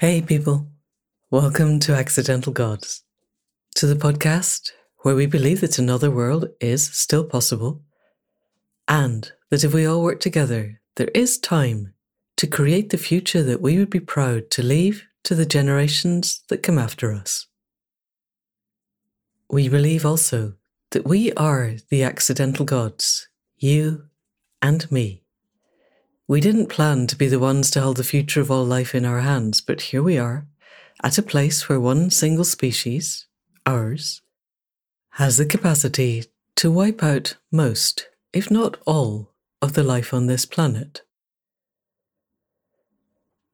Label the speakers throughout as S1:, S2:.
S1: Hey, people. Welcome to Accidental Gods, to the podcast where we believe that another world is still possible, and that if we all work together, there is time to create the future that we would be proud to leave to the generations that come after us. We believe also that we are the accidental gods, you and me. We didn't plan to be the ones to hold the future of all life in our hands, but here we are, at a place where one single species, ours, has the capacity to wipe out most, if not all, of the life on this planet.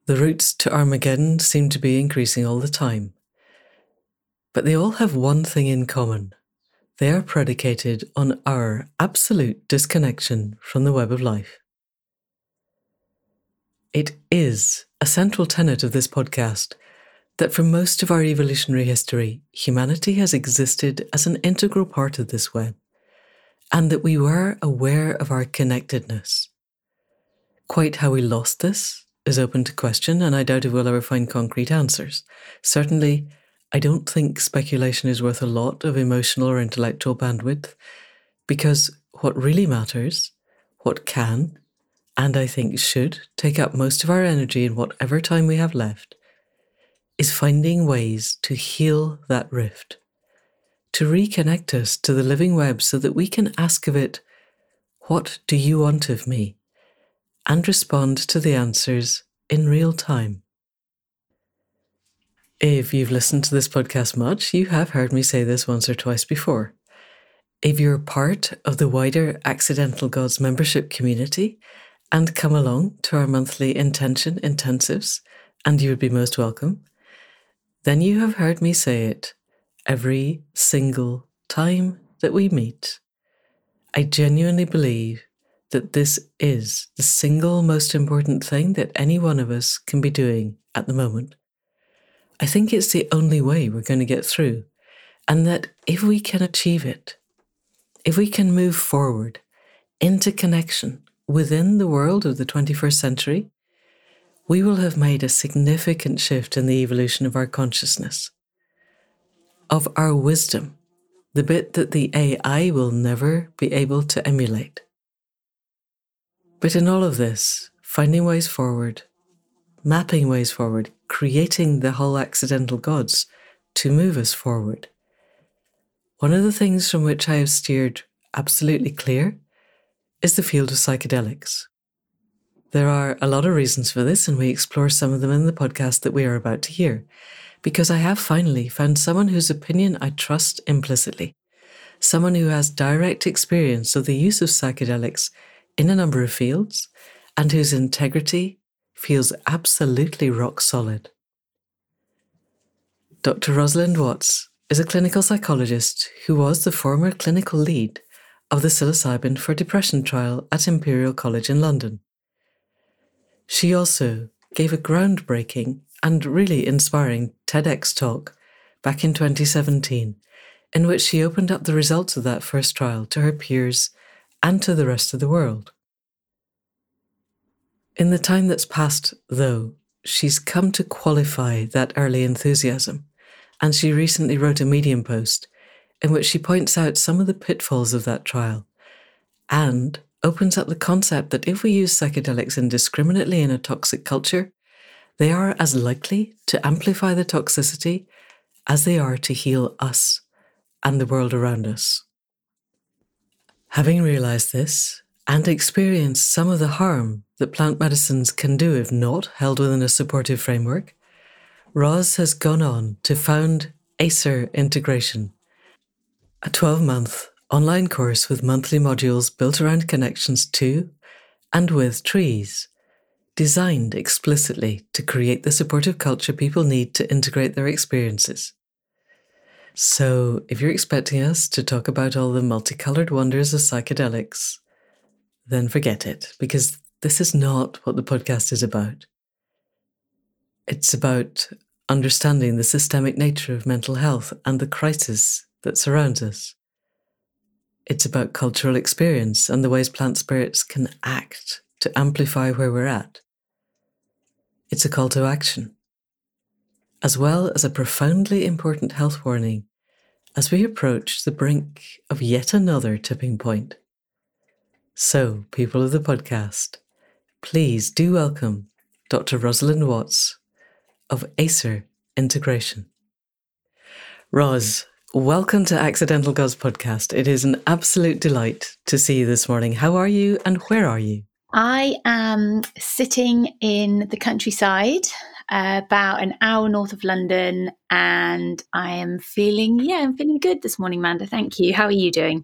S1: The routes to Armageddon seem to be increasing all the time, but they all have one thing in common. They are predicated on our absolute disconnection from the web of life. It is a central tenet of this podcast that for most of our evolutionary history, humanity has existed as an integral part of this web, and that we were aware of our connectedness. Quite how we lost this is open to question, and I doubt if we'll ever find concrete answers. Certainly, I don't think speculation is worth a lot of emotional or intellectual bandwidth, because what really matters, what can and I think should take up most of our energy in whatever time we have left, is finding ways to heal that rift, to reconnect us to the living web so that we can ask of it, What do you want of me? and respond to the answers in real time. If you've listened to this podcast much, you have heard me say this once or twice before. If you're part of the wider Accidental Gods membership community, and come along to our monthly intention intensives, and you would be most welcome, then you have heard me say it every single time that we meet. I genuinely believe that this is the single most important thing that any one of us can be doing at the moment. I think it's the only way we're going to get through, and that if we can achieve it, if we can move forward into connection within the world of the 21st century, we will have made a significant shift in the evolution of our consciousness, of our wisdom, the bit that the AI will never be able to emulate. But in all of this, finding ways forward, mapping ways forward, creating the whole accidental gods to move us forward. One of the things from which I have steered absolutely clear is the field of psychedelics. There are a lot of reasons for this, and we explore some of them in the podcast that we are about to hear, because I have finally found someone whose opinion I trust implicitly, someone who has direct experience of the use of psychedelics in a number of fields, and whose integrity feels absolutely rock solid. Dr. Rosalind Watts is a clinical psychologist who was the former clinical lead of the psilocybin for depression trial at Imperial College in London. She also gave a groundbreaking and really inspiring TEDx talk back in 2017, in which she opened up the results of that first trial to her peers and to the rest of the world. In the time that's passed, though, she's come to qualify that early enthusiasm, and she recently wrote a Medium post in which she points out some of the pitfalls of that trial and opens up the concept that if we use psychedelics indiscriminately in a toxic culture, they are as likely to amplify the toxicity as they are to heal us and the world around us. Having realized this and experienced some of the harm that plant medicines can do if not held within a supportive framework, Ros has gone on to found Acer Integration, a 12 month online course with monthly modules built around connections to and with trees, designed explicitly to create the supportive culture people need to integrate their experiences. So, if you're expecting us to talk about all the multicolored wonders of psychedelics, then forget it, because this is not what the podcast is about. It's about understanding the systemic nature of mental health and the crisis that surrounds us. It's about cultural experience and the ways plant spirits can act to amplify where we're at. It's a call to action. as well as a profoundly important health warning as we approach the brink of yet another tipping point. So, people of the podcast, please do welcome Dr. Rosalind Watts of Acer Integration. Ros, welcome to Accidental Gods podcast. It is an absolute delight to see you this morning. How are you and where are you?
S2: I am sitting in the countryside, uh, about an hour north of London, and I am feeling, yeah, I'm feeling good this morning, Manda. Thank you. How are you doing?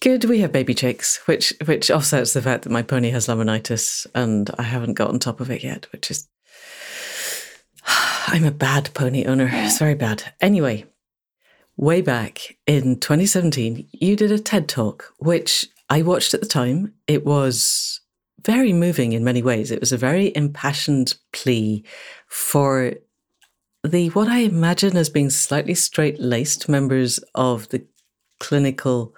S1: Good. We have baby chicks, which which offsets the fact that my pony has laminitis, and I haven't got on top of it yet, which is I'm a bad pony owner. It's very bad. Anyway, way back in 2017, you did a TED talk, which I watched at the time. It was very moving in many ways. It was a very impassioned plea for the what I imagine as being slightly straight laced members of the clinical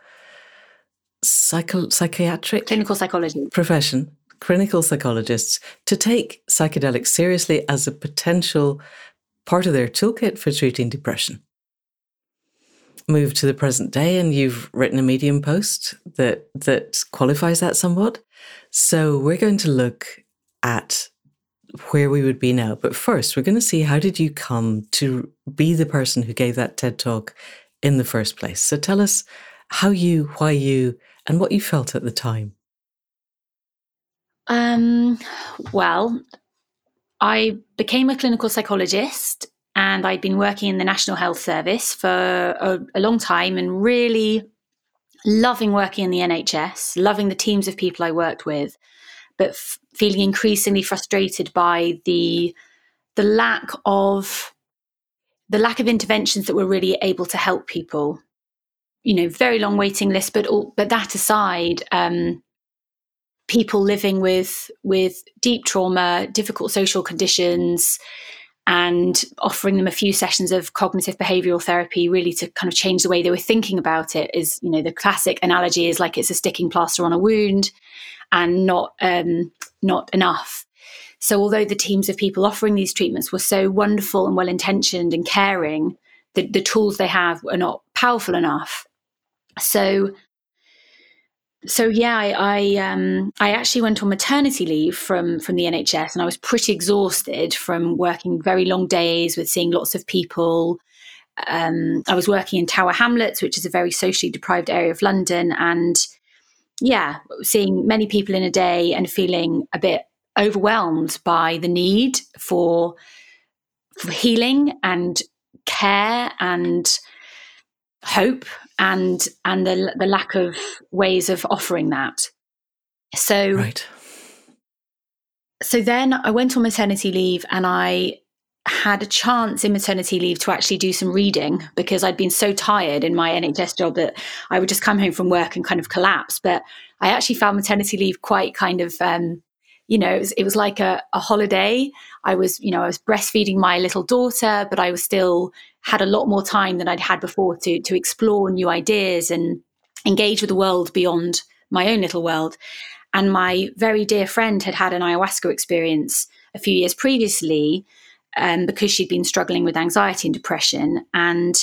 S1: psycho- psychiatric
S2: clinical psychology
S1: profession, clinical psychologists, to take psychedelics seriously as a potential part of their toolkit for treating depression move to the present day and you've written a medium post that that qualifies that somewhat. So we're going to look at where we would be now. But first we're going to see how did you come to be the person who gave that ted talk in the first place. So tell us how you why you and what you felt at the time.
S2: Um well i became a clinical psychologist and I'd been working in the National Health Service for a, a, long time and really loving working in the NHS, loving the teams of people I worked with, but f- feeling increasingly frustrated by the the lack of the lack of interventions that were really able to help people. You know, very long waiting lists, but all, but that aside, um, people living with with deep trauma, difficult social conditions, and offering them a few sessions of cognitive behavioral therapy really to kind of change the way they were thinking about it is you know the classic analogy is like it's a sticking plaster on a wound and not um, not enough. So although the teams of people offering these treatments were so wonderful and well intentioned and caring the, the tools they have are not powerful enough. So so yeah, I I, um, I actually went on maternity leave from from the NHS, and I was pretty exhausted from working very long days with seeing lots of people. Um, I was working in Tower Hamlets, which is a very socially deprived area of London, and yeah, seeing many people in a day and feeling a bit overwhelmed by the need for, for healing and care and hope and and the the lack of ways of offering that. So
S1: right.
S2: So then I went on maternity leave and I had a chance in maternity leave to actually do some reading because I'd been so tired in my NHS job that I would just come home from work and kind of collapse. But I actually found maternity leave quite kind of, um, you know, it was, it was like a, a, holiday. I was, you know, I was breastfeeding my little daughter, but I was still had a lot more time than I'd had before to to explore new ideas and engage with the world beyond my own little world. And my very dear friend had had an ayahuasca experience a few years previously um, because she'd been struggling with anxiety and depression. And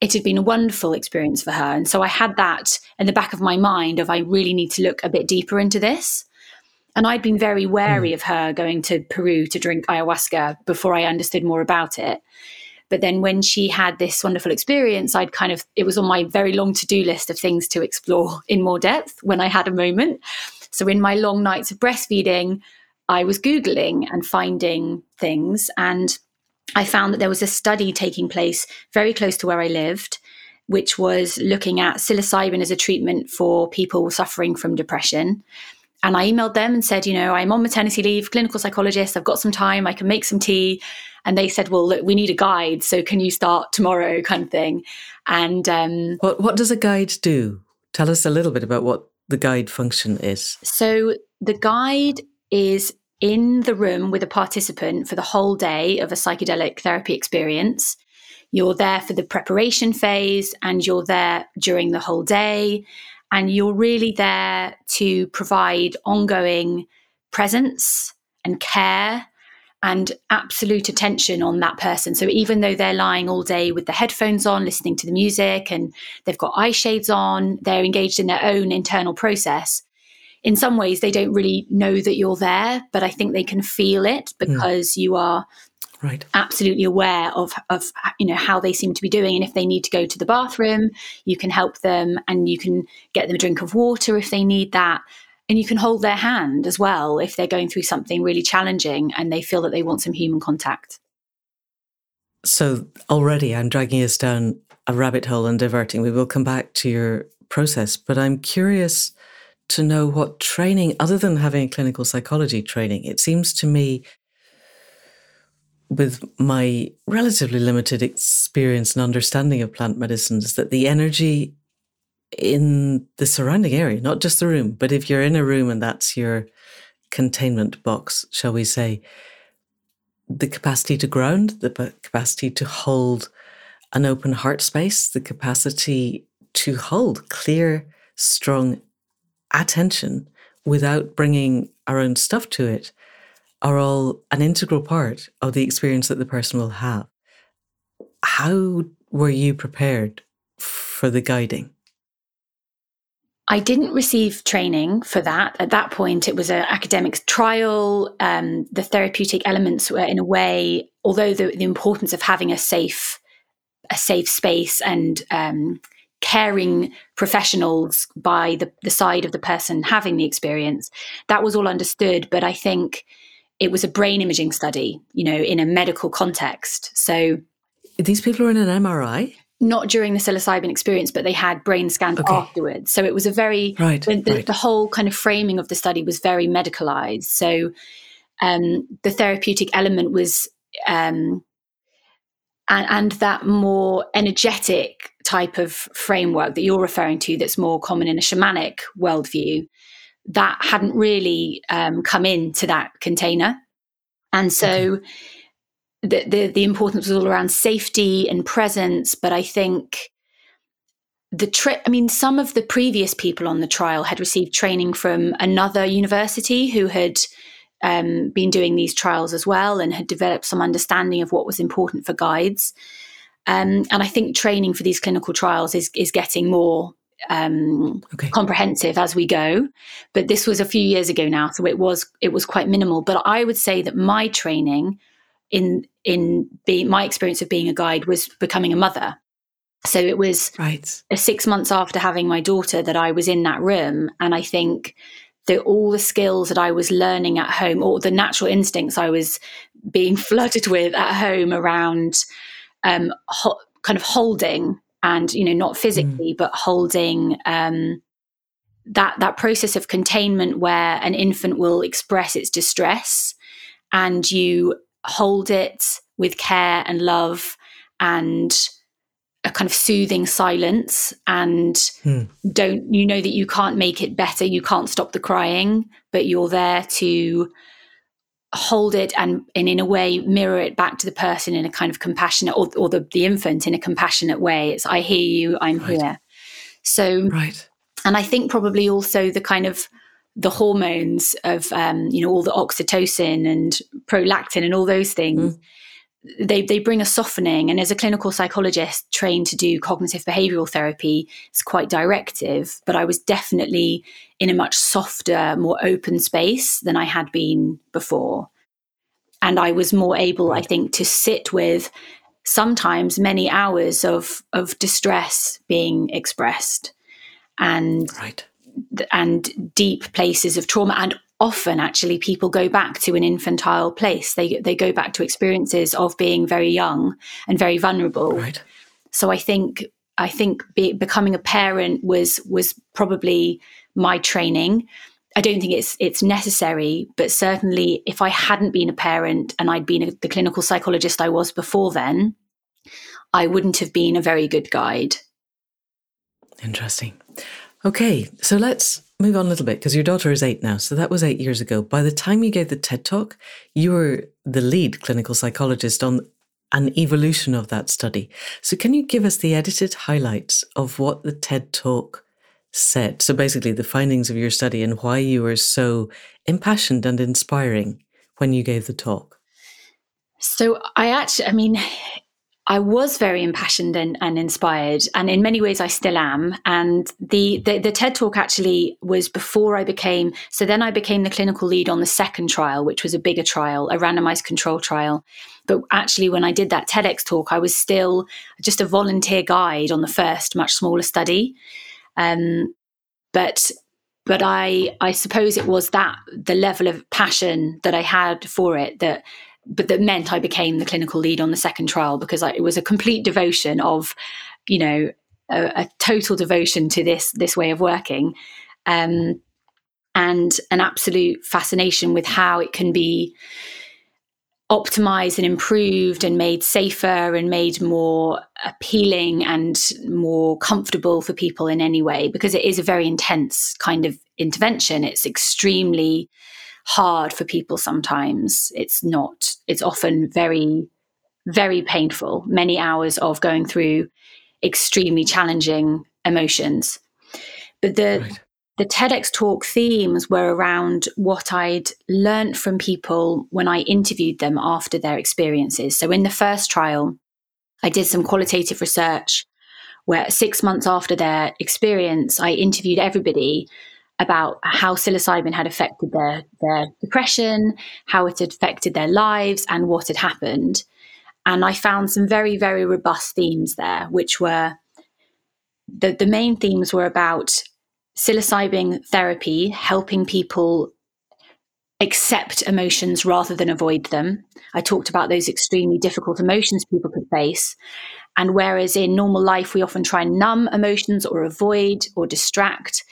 S2: it had been a wonderful experience for her. And so I had that in the back of my mind of I really need to look a bit deeper into this. And I'd been very wary mm. of her going to Peru to drink ayahuasca before I understood more about it. But then when she had this wonderful experience, I'd kind of, it was on my very long to do list of things to explore in more depth when I had a moment. So in my long nights of breastfeeding, I was Googling and finding things. And I found that there was a study taking place very close to where I lived, which was looking at psilocybin as a treatment for people suffering from depression. And I emailed them and said, you know, I'm on maternity leave, clinical psychologist, I've got some time, I can make some tea. And they said, well, look, we need a guide. So can you start tomorrow kind of thing? And um,
S1: what, what does a guide do? Tell us a little bit about what the guide function is.
S2: So the guide is in the room with a participant for the whole day of a psychedelic therapy experience. You're there for the preparation phase and you're there during the whole day. And you're really there to provide ongoing presence and care and absolute attention on that person. So even though they're lying all day with the headphones on, listening to the music, and they've got eye shades on, they're engaged in their own internal process. In some ways, they don't really know that you're there, but I think they can feel it hmm. because mm. you are
S1: right.
S2: absolutely aware of of you know how they seem to be doing, and if they need to go to the bathroom, you can help them, and you can get them a drink of water if they need that and you can hold their hand as well if they're going through something really challenging and they feel that they want some human contact.
S1: So already I'm dragging us down a rabbit hole and diverting. We will come back to your process, but I'm curious to know what training, other than having a clinical psychology training, it seems to me with my relatively limited experience and understanding of plant medicines that the energy in the surrounding area, not just the room, but if you're in a room and that's your containment box, shall we say, the capacity to ground, the capacity to hold an open heart space, the capacity to hold clear, strong attention without bringing our own stuff to it are all an integral part of the experience that the person will have. How were you prepared for the guiding?
S2: I didn't receive training for that. At that point, it was an academic trial. Um, the therapeutic elements were, in a way, although the, the importance of having a safe, a safe space and um, caring professionals by the, the side of the person having the experience, that was all understood. But I think it was a brain imaging study, you know, in a medical context. So
S1: these people are in an MRI
S2: not during the psilocybin experience, but they had brain scans okay. afterwards. So it was a very
S1: right,
S2: the,
S1: right.
S2: the, whole kind of framing of the study was very medicalized. So um, the therapeutic element was um, and, and that more energetic type of framework that you're referring to, that's more common in a shamanic worldview, that hadn't really um, come into that container, and so. Okay the, the, the importance was all around safety and presence, but I think the trip i mean some of the previous people on the trial had received training from another university who had um, been doing these trials as well and had developed some understanding of what was important for guides um, and i think training for these clinical trials is, is getting more um, okay. comprehensive as we go but this was a few years ago now so it was it was quite minimal but i would say that my training in in being my experience of being a guide was becoming a mother. So it was
S1: right.
S2: six months after having my daughter that I was in that room, and I think that all the skills that I was learning at home, or the natural instincts I was being flooded with at home around um, ho- kind of holding and you know not physically mm. but holding um, that that process of containment where an infant will express its distress and you hold it with care and love and a kind of soothing silence and hmm. don't you know that you can't make it better you can't stop the crying but you're there to hold it and, and in a way mirror it back to the person in a kind of compassionate or, or the, the infant in a compassionate way it's i hear you i'm right. here so
S1: right
S2: and i think probably also the kind of the hormones of um, you know all the oxytocin and prolactin and all those things mm. They they bring a softening. And as a clinical psychologist trained to do cognitive behavioral therapy it's quite directive but i was definitely in a much softer more open space than i had been before. And i was more able i think to sit with sometimes many hours of of distress being expressed and
S1: right.
S2: and deep places of trauma and often actually people go back to an infantile place. They they go back to experiences of being very young and very vulnerable.
S1: Right.
S2: So i think i think be, becoming a parent was was probably my training. I don't think it's it's necessary but certainly if i hadn't been a parent and i'd been a, the clinical psychologist i was before then i wouldn't have been a very good guide.
S1: Interesting. Okay, so let's move on a little bit because your daughter is eight now. So that was eight years ago. By the time you gave the TED talk, you were the lead clinical psychologist on an evolution of that study. So can you give us the edited highlights of what the TED talk said? So basically, the findings of your study and why you were so impassioned and inspiring when you gave the talk.
S2: So I actually, I mean, I was very impassioned and, and, inspired, and in many ways I still am. And the, the, the TED talk actually was before I became. So then I became the clinical lead on the second trial, which was a bigger trial, a randomized control trial. But actually, when I did that TEDx talk, I was still just a volunteer guide on the first, much smaller study. Um, but but I I suppose it was that the level of passion that I had for it that but that meant I became the clinical lead on the second trial because I, it was a complete devotion of, you know, a, a total devotion to this this way of working, um, and an absolute fascination with how it can be optimized and improved and made safer and made more appealing and more comfortable for people in any way because it is a very intense kind of intervention. It's extremely hard for people sometimes. It's not, it's often very, very painful, many hours of going through extremely challenging emotions. But the, right. the TEDx talk themes were around what I'd learned from people when I interviewed them after their experiences. So in the first trial, I did some qualitative research where six months after their experience, I interviewed everybody about how psilocybin had affected their, their depression, how it had affected their lives, and what had happened. And I found some very, very robust themes there, which were the, the main themes were about psilocybin therapy helping people accept emotions rather than avoid them. I talked about those extremely difficult emotions people could face. And whereas in normal life, we often try and numb emotions or avoid or distract,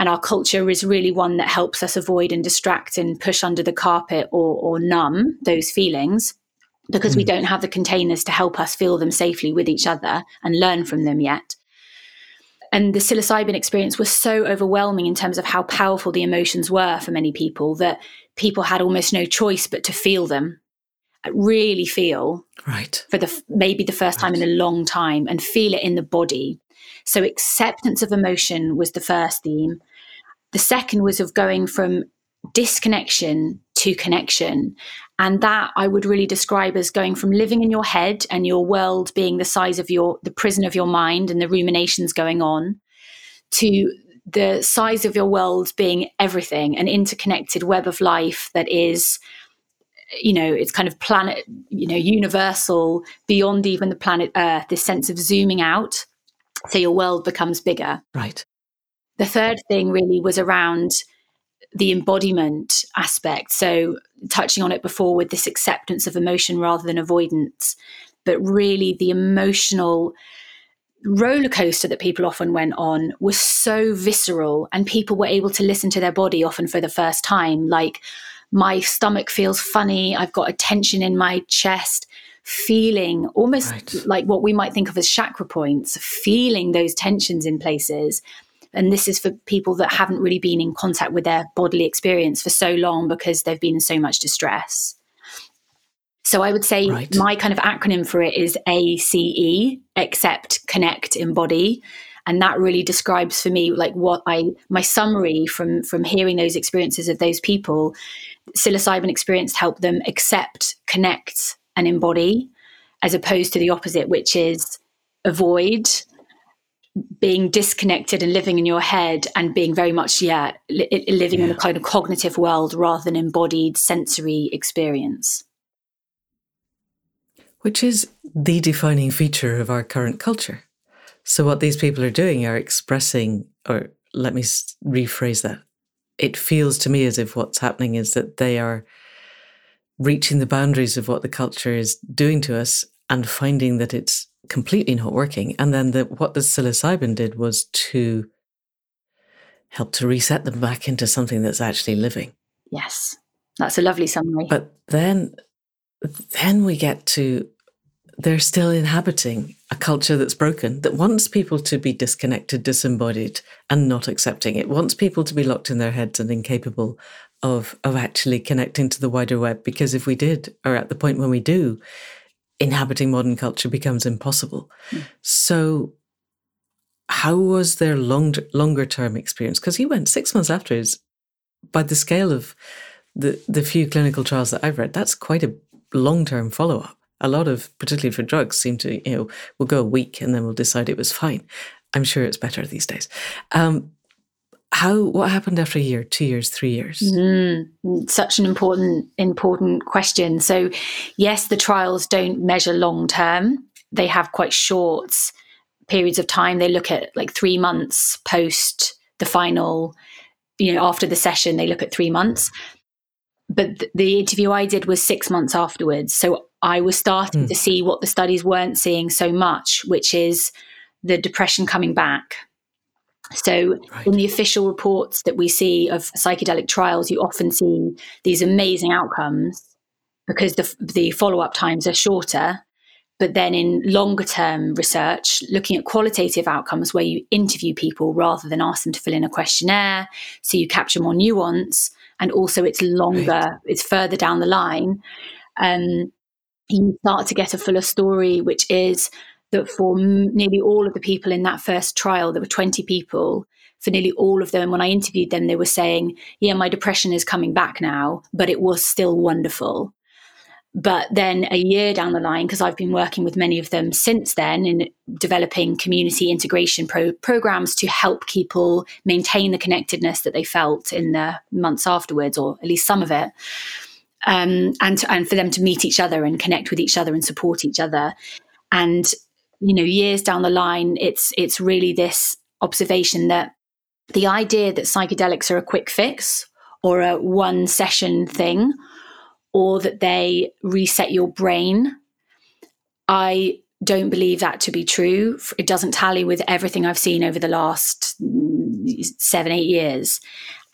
S2: and our culture is really one that helps us avoid and distract and push under the carpet or, or numb those feelings because mm. we hmm. don't have the containers to help us feel them safely with each other and learn from them yet. And the psilocybin experience was so overwhelming in terms of how powerful the emotions were for many people that people had almost no choice but to feel them, really feel
S1: right
S2: for the maybe the first right. time in a long time, and feel it in the body. So acceptance of emotion was the first theme, the second was of going from disconnection to connection. And that I would really describe as going from living in your head and your world being the size of your, the prison of your mind and the ruminations going on, to the size of your world being everything, an interconnected web of life that is, you know, it's kind of planet, you know, universal beyond even the planet Earth, this sense of zooming out. So your world becomes bigger.
S1: Right.
S2: The third thing really was around the embodiment aspect. So, touching on it before with this acceptance of emotion rather than avoidance, but really the emotional roller coaster that people often went on was so visceral, and people were able to listen to their body often for the first time. Like, my stomach feels funny, I've got a tension in my chest. Feeling almost right. like what we might think of as chakra points, feeling those tensions in places and this is for people that haven't really been in contact with their bodily experience for so long because they've been in so much distress. So I would say right. my kind of acronym for it is ACE, accept, connect, embody. And that really describes for me like what I my summary from from hearing those experiences of those people, psilocybin experience helped them accept, connect, and embody, as opposed to the opposite, which is avoid, being disconnected and living in your head and being very much yeah li- living yeah. in a kind of cognitive world rather than embodied sensory experience.
S1: Which is the defining feature of our current culture. So what these people are doing are expressing or let me rephrase that. It feels to me as if what's happening is that they are reaching the boundaries of what the culture is doing to us and finding that it's completely not working. And then the, what the psilocybin did was to help to reset them back into something that's actually living.
S2: Yes, that's a lovely summary.
S1: But then, then we get to they're still inhabiting a culture that's broken that wants people to be disconnected, disembodied, and not accepting it. Wants people to be locked in their heads and incapable of of actually connecting to the wider web. Because if we did, or at the point when we do, inhabiting modern culture becomes impossible. Mm. So, how was their long, longer term experience? Because he went six months after afterwards. By the scale of the the few clinical trials that I've read, that's quite a long term follow up. A lot of, particularly for drugs, seem to, you know, we'll go a week and then we'll decide it was fine. I'm sure it's better these days. Um, how what happened after a year two years three years?
S2: Mm, such an important important question. So yes the trials don't measure long term. They have quite short periods of time. They look at like three months post the final you know after the session they look at three months. But th- the interview i did was six months afterwards. So i was starting mm. to see what the studies weren't seeing so much which is the depression coming back so, right. in the official reports that we see of psychedelic trials, you often see these amazing outcomes because the, the follow up times are shorter. But then, in longer term research, looking at qualitative outcomes where you interview people rather than ask them to fill in a questionnaire, so you capture more nuance, and also it's longer, right. it's further down the line. Um, you start to get a fuller story, which is that for nearly all of the people in that first trial, there were 20 people. For nearly all of them, when I interviewed them, they were saying, Yeah, my depression is coming back now, but it was still wonderful. But then a year down the line, because I've been working with many of them since then in developing community integration pro- programs to help people maintain the connectedness that they felt in the months afterwards, or at least some of it. Um, and, and for them to meet each other and connect with each other and support each other. And you know years down the line it's it's really this observation that the idea that psychedelics are a quick fix or a one session thing or that they reset your brain i don't believe that to be true. It doesn't tally with everything i've seen over the last mm, seven eight years.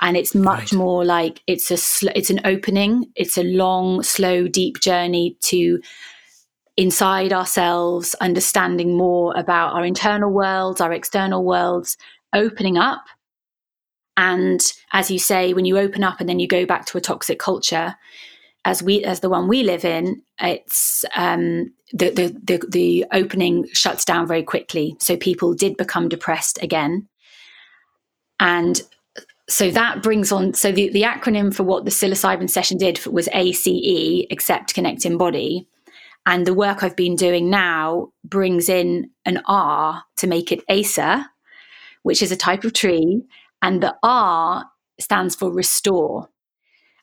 S2: And it's much right. more like it's a sl- it's an opening. It's a long slow deep journey to inside ourselves, understanding more about our internal worlds, our external worlds, opening up. And as you say, when you open up and then you go back to a toxic culture, as we as the one we live in, it's um, the, the the the opening shuts down very quickly. So people did become depressed again, and so that brings on so the, the acronym for what the psilocybin session did was ACE, accept, connect, embody. And the work I've been doing now brings in an R to make it Acer, which is a type of tree. And the R stands for restore.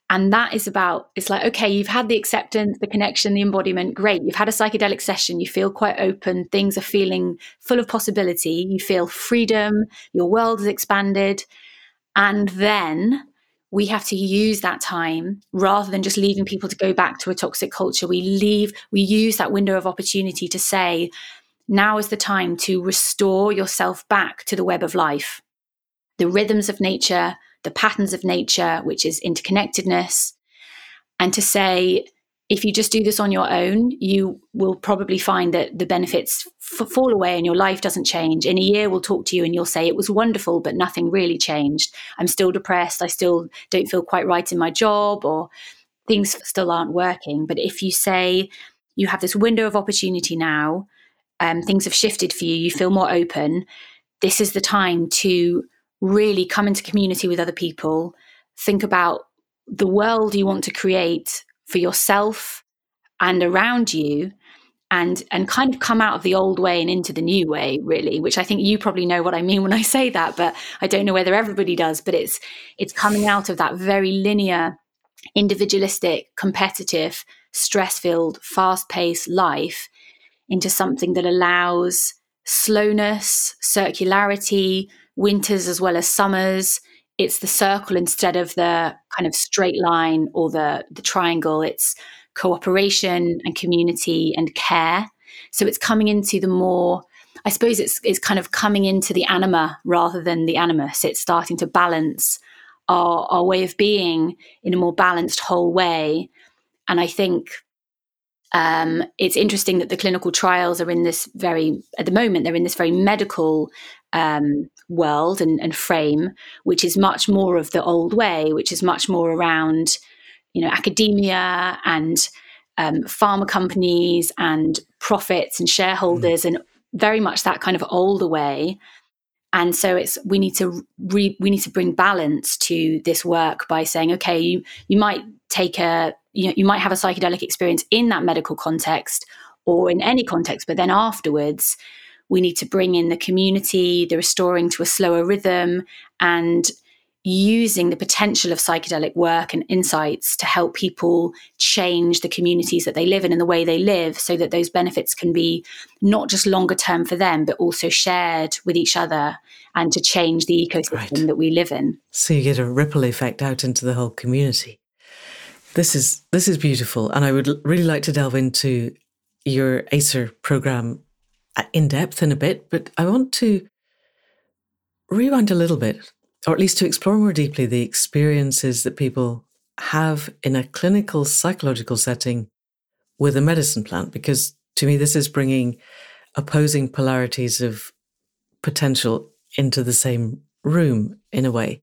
S2: And that is about, it's like, okay, you've had the acceptance, the connection, the embodiment. Great. You've had a psychedelic session. You feel quite open. Things are feeling full of possibility. You feel freedom. Your world has expanded. And then we have to use that time rather than just leaving people to go back to a toxic culture. We leave, we use that window of opportunity to say, now is the time to restore yourself back to the web of life, the rhythms of nature, the patterns of nature, which is interconnectedness, and to say, if you just do this on your own, you will probably find that the benefits f- fall away and your life doesn't change. In a year, we'll talk to you and you'll say, It was wonderful, but nothing really changed. I'm still depressed. I still don't feel quite right in my job, or things still aren't working. But if you say, You have this window of opportunity now, um, things have shifted for you, you feel more open, this is the time to really come into community with other people, think about the world you want to create for yourself and around you and and kind of come out of the old way and into the new way really which i think you probably know what i mean when i say that but i don't know whether everybody does but it's it's coming out of that very linear individualistic competitive stress filled fast paced life into something that allows slowness circularity winters as well as summers. It's the circle instead of the kind of straight line or the the triangle. It's cooperation and community and care. So it's coming into the more i suppose it's it's kind of coming into the anima rather than the animus. It's starting to balance our our way of being in a more balanced whole way. And i think um, it's interesting that the clinical trials are in this very, at the moment, they're in this very medical um, world and, and, frame, which is much more of the old way, which is much more around, you know, academia and um, pharma companies and profits and shareholders, mm. and very much that kind of older way. and so it's we need to re, we need to bring balance to this work by saying okay you you might take a you know you might have a psychedelic experience in that medical context or in any context but then afterwards we need to bring in the community the restoring to a slower rhythm and using the potential of psychedelic work and insights to help people change the communities that they live in and the way they live so that those benefits can be not just longer term for them but also shared with each other and to change the ecosystem right. that we live in
S1: so you get a ripple effect out into the whole community this is this is beautiful and i would really like to delve into your acer program Uh, in depth in a bit but i want to rewind a little bit or at least to explore more deeply the experiences that people have in a clinical psychological setting with a medicine plant, because to me, this is bringing opposing polarities of potential into the same room in a way.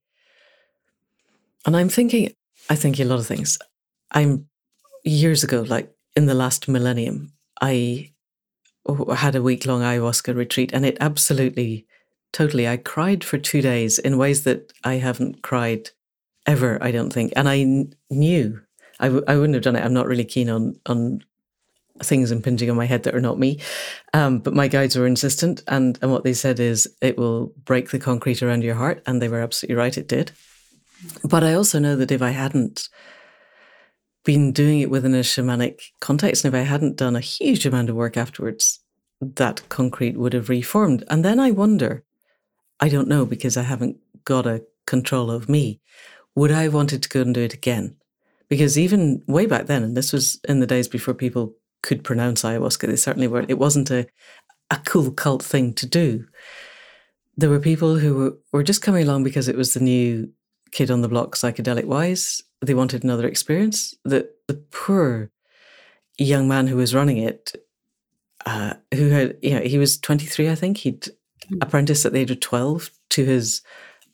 S1: And I'm thinking, I think a lot of things. I'm years ago, like in the last millennium, I had a week long ayahuasca retreat and it absolutely totally. I cried for two days in ways that I haven't cried ever, I don't think. And I n- knew I w- I wouldn't have done it. I'm not really keen on, on things impinging on my head that are not me. Um, but my guides were insistent. And, and what they said is it will break the concrete around your heart. And they were absolutely right. It did. But I also know that if I hadn't been doing it within a shamanic context, and if I hadn't done a huge amount of work afterwards, that concrete would have reformed. And then I wonder I don't know because I haven't got a control of me. Would I have wanted to go and do it again? Because even way back then, and this was in the days before people could pronounce ayahuasca, they certainly weren't. It wasn't a, a cool cult thing to do. There were people who were, were just coming along because it was the new kid on the block, psychedelic wise. They wanted another experience. The the poor young man who was running it, uh, who had you know he was twenty three, I think he'd apprentice at the age of 12 to his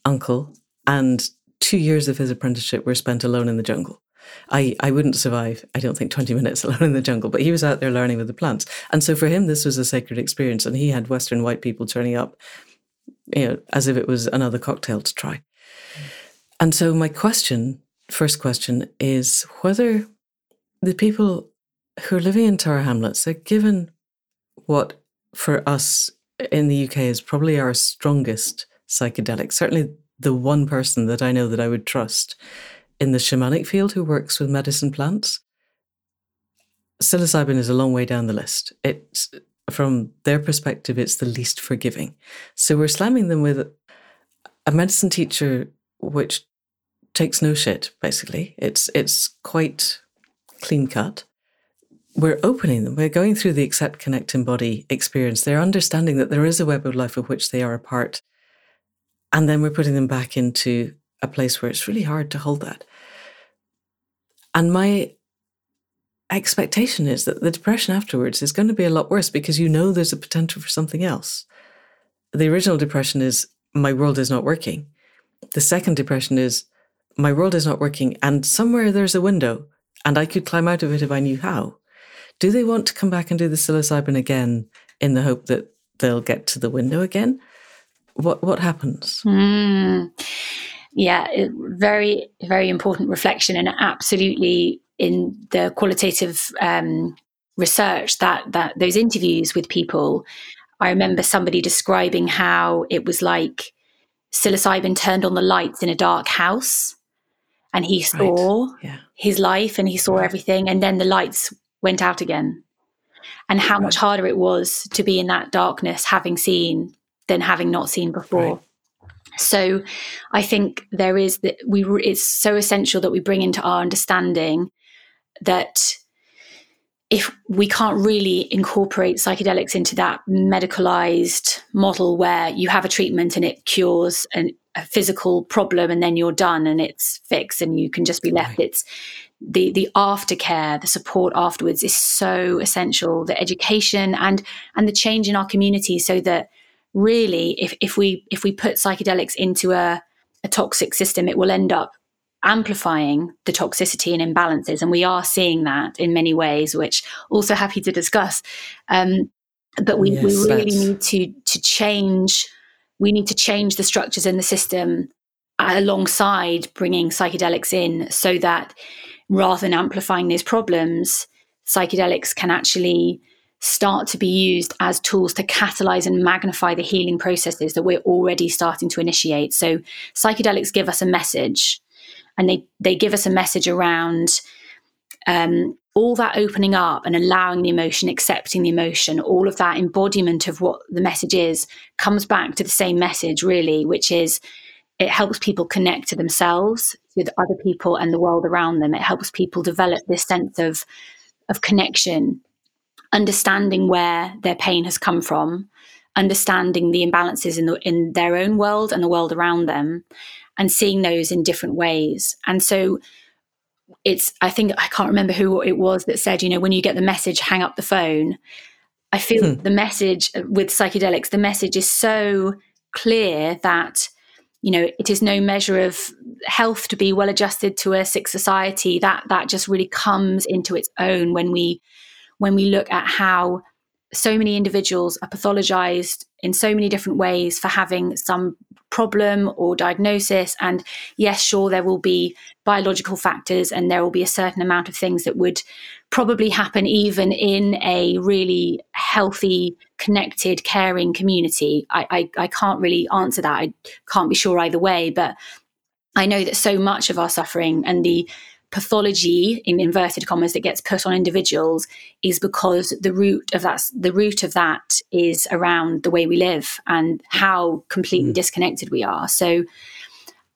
S1: uncle, and two years of his apprenticeship were spent alone in the jungle. I, I wouldn't survive, I don't think, 20 minutes alone in the jungle, but he was out there learning with the plants. And so for him, this was a sacred experience. And he had Western white people turning up, you know, as if it was another cocktail to try. And so my question, first question, is whether the people who are living in Tower Hamlets are given what for us in the UK is probably our strongest psychedelic. Certainly, the one person that I know that I would trust in the shamanic field who works with medicine plants. Psilocybin is a long way down the list. It's from their perspective, it's the least forgiving. So we're slamming them with a medicine teacher which takes no shit, basically. It's it's quite clean cut we're opening them. We're going through the accept, connect, embody experience. They're understanding that there is a web of life of which they are a part. And then we're putting them back into a place where it's really hard to hold that. And my expectation is that the depression afterwards is going to be a lot worse because you know there's a potential for something else. The original depression is my world is not working. The second depression is my world is not working and somewhere there's a window and I could climb out of it if I knew how. Do they want to come back and do the psilocybin again in the hope that they'll get to the window again? What what happens?
S2: Mm. Yeah, very very important reflection, and absolutely in the qualitative um, research that that those interviews with people, I remember somebody describing how it was like psilocybin turned on the lights in a dark house and he saw right. yeah. his life and he saw right. everything and then the lights went out again and how right. much harder it was to be in that darkness having seen than having not seen before so i think there is that we it's so essential that we bring into our understanding that if we can't really incorporate psychedelics into that medicalized model where you have a treatment and it cures an, a physical problem and then you're done and it's fixed and you can just be left right. it's the the aftercare, the support afterwards is so essential. The education and and the change in our community, so that really, if if we if we put psychedelics into a, a toxic system, it will end up amplifying the toxicity and imbalances, and we are seeing that in many ways, which also happy to discuss. Um, but we, yes, we really need to to change we need to change the structures in the system alongside bringing psychedelics in so that rather than amplifying these problems, psychedelics can actually start to be used as tools to catalyze and magnify the healing processes that we're already starting to initiate. So psychedelics give us a message and they, they give us a message around um, all that opening up and allowing the emotion, accepting the emotion, all of that embodiment of what the message is comes back to the same message, really, which is it helps people connect to themselves, with other people, and the world around them. It helps people develop this sense of of connection, understanding where their pain has come from, understanding the imbalances in the, in their own world and the world around them, and seeing those in different ways. And so it's i think i can't remember who it was that said you know when you get the message hang up the phone i feel hmm. the message with psychedelics the message is so clear that you know it is no measure of health to be well adjusted to a sick society that that just really comes into its own when we when we look at how so many individuals are pathologized in so many different ways for having some problem or diagnosis. And yes, sure, there will be biological factors and there will be a certain amount of things that would probably happen even in a really healthy, connected, caring community. I, I, I can't really answer that. I can't be sure either way. But I know that so much of our suffering and the pathology in inverted commas that gets put on individuals is because the root of that the root of that is around the way we live and how completely mm. disconnected we are so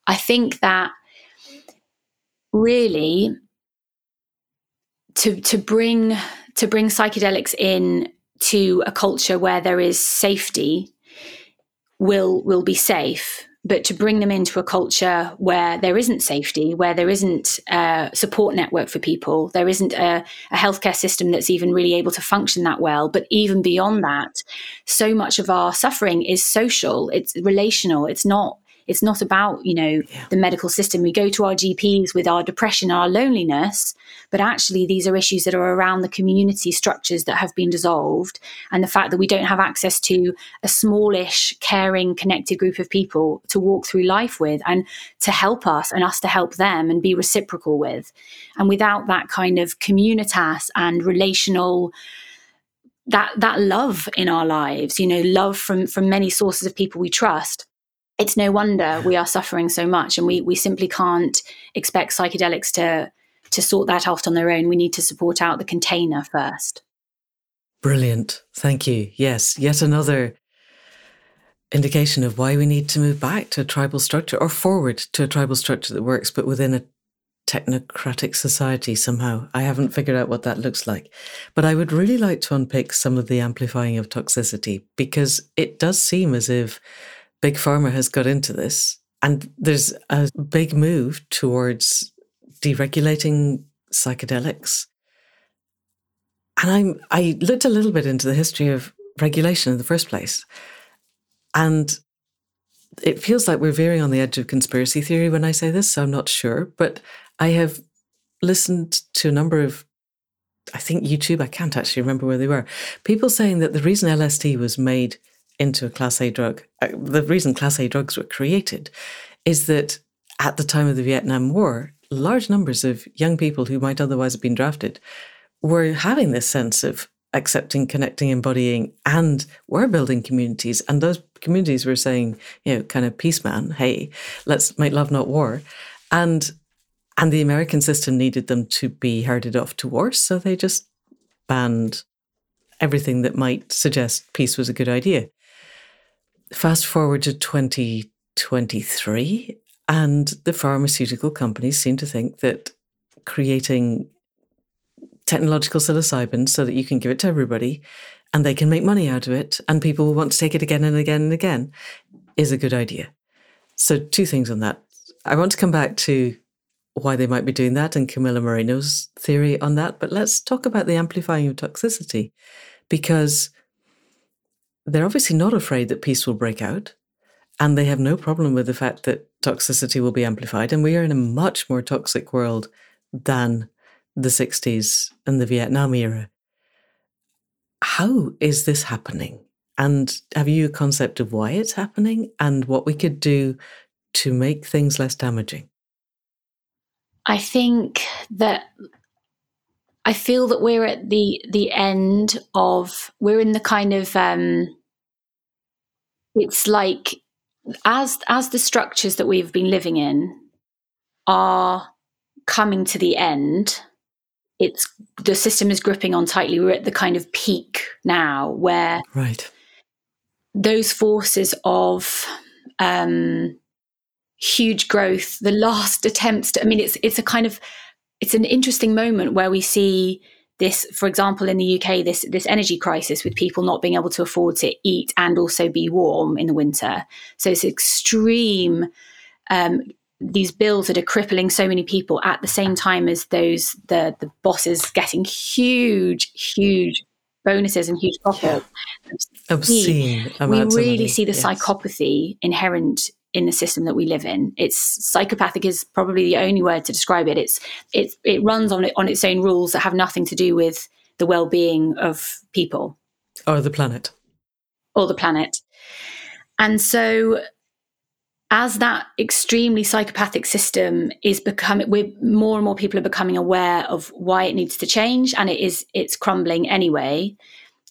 S2: i think that really to to bring to bring psychedelics in to a culture where there is safety will will be safe but to bring them into a culture where there isn't safety, where there isn't a support network for people, there isn't a, a, healthcare system that's even really able to function that well. But even beyond that, so much of our suffering is social, it's relational, it's not it's not about, you know, yeah. the medical system. We go to our GPs with our depression, our loneliness, but actually these are issues that are around the community structures that have been dissolved and the fact that we don't have access to a smallish, caring, connected group of people to walk through life with and to help us and us to help them and be reciprocal with. And without that kind of communitas and relational that that love in our lives, you know, love from from many sources of people we trust it's no wonder we are suffering so much and we we simply can't expect psychedelics to to sort that out on their own. We need to support out the container first.
S1: Brilliant. Thank you. Yes yet another indication of why we need to move back to a tribal structure or forward to a tribal structure that works but within a technocratic society somehow. I haven't figured out what that looks like. But i would really like to unpick some of the amplifying of toxicity because it does seem as if Big Pharma has got into this, and there's a big move towards deregulating psychedelics. And I'm I looked a little bit into the history of regulation in the first place. And it feels like we're veering on the edge of conspiracy theory when I say this, so I'm not sure. But I have listened to a number of I think YouTube, I can't actually remember where they were, people saying that the reason LSD was made into a Class A drug. Uh, the reason Class A drugs were created is that at the time of the Vietnam War, large numbers of young people who might otherwise have been drafted were having this sense of accepting, connecting, embodying, and were building communities. And those communities were saying, you know, kind of peace man, hey, let's make love, not war. And and the American system needed them to be herded off to war, so they just banned everything that might suggest peace was a good idea. Fast forward to 2023, and the pharmaceutical companies seem to think that creating technological psilocybin so that you can give it to everybody and they can make money out of it and people will want to take it again and again and again is a good idea. So, two things on that. I want to come back to why they might be doing that and Camilla Moreno's theory on that, but let's talk about the amplifying of toxicity because they're obviously not afraid that peace will break out. And they have no problem with the fact that toxicity will be amplified. And we are in a much more toxic world than the 60s and the Vietnam era. How is this happening? And have you a concept of why it's happening and what we could do to make things less damaging?
S2: I think that I feel that we're at the the end of we're in the kind of um it's like as as the structures that we've been living in are coming to the end it's the system is gripping on tightly. We're at the kind of peak now where
S1: right.
S2: those forces of um huge growth the last attempts to i mean it's it's a kind of it's an interesting moment where we see this for example in the UK this this energy crisis with people not being able to afford to eat and also be warm in the winter so it's extreme um, these bills that are crippling so many people at the same time as those the the bosses getting huge huge bonuses and huge profits
S1: obscene
S2: we really see the yes. psychopathy inherent in the system that we live in. It's psychopathic is probably the only word to describe it. It's it it runs on it on its own rules that have nothing to do with the well-being of people
S1: or the planet
S2: or the planet. And so as that extremely psychopathic system is becoming we more and more people are becoming aware of why it needs to change and it is it's crumbling anyway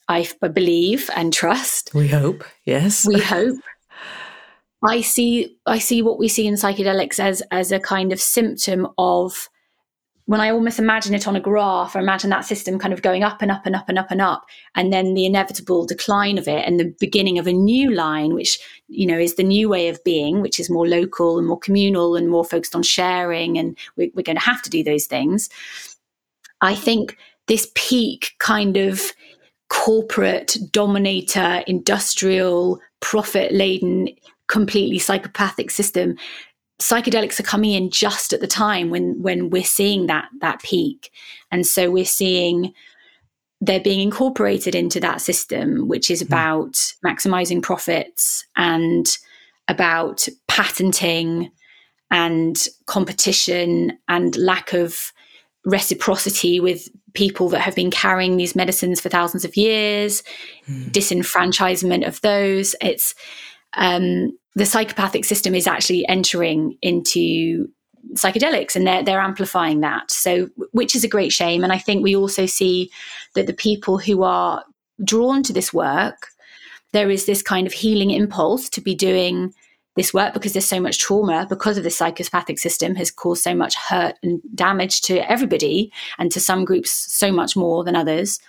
S2: I believe and trust
S1: we hope yes
S2: we hope I see I see what we see in psychedelics as as a kind of symptom of when I almost imagine it on a graph, I imagine that system kind of going up and up and up and up and up, and then the inevitable decline of it and the beginning of a new line, which you know is the new way of being, which is more local and more communal and more focused on sharing, and we're, we're going to have to do those things. I think this peak kind of corporate dominator, industrial, profit laden completely psychopathic system psychedelics are coming in just at the time when when we're seeing that that peak and so we're seeing they're being incorporated into that system which is hmm. about mm. maximizing profits and about patenting and competition and lack of reciprocity with people that have been carrying these medicines for thousands of years mm. disenfranchisement of those it's um, the psychopathic system is actually entering into psychedelics and they're, they're amplifying that. So, which is a great shame. And I think we also see that the people who are drawn to this work, there is this kind of healing impulse to be doing this work because there's so much trauma because of the psychopathic system has caused so much hurt and damage to everybody and to some groups so much more than others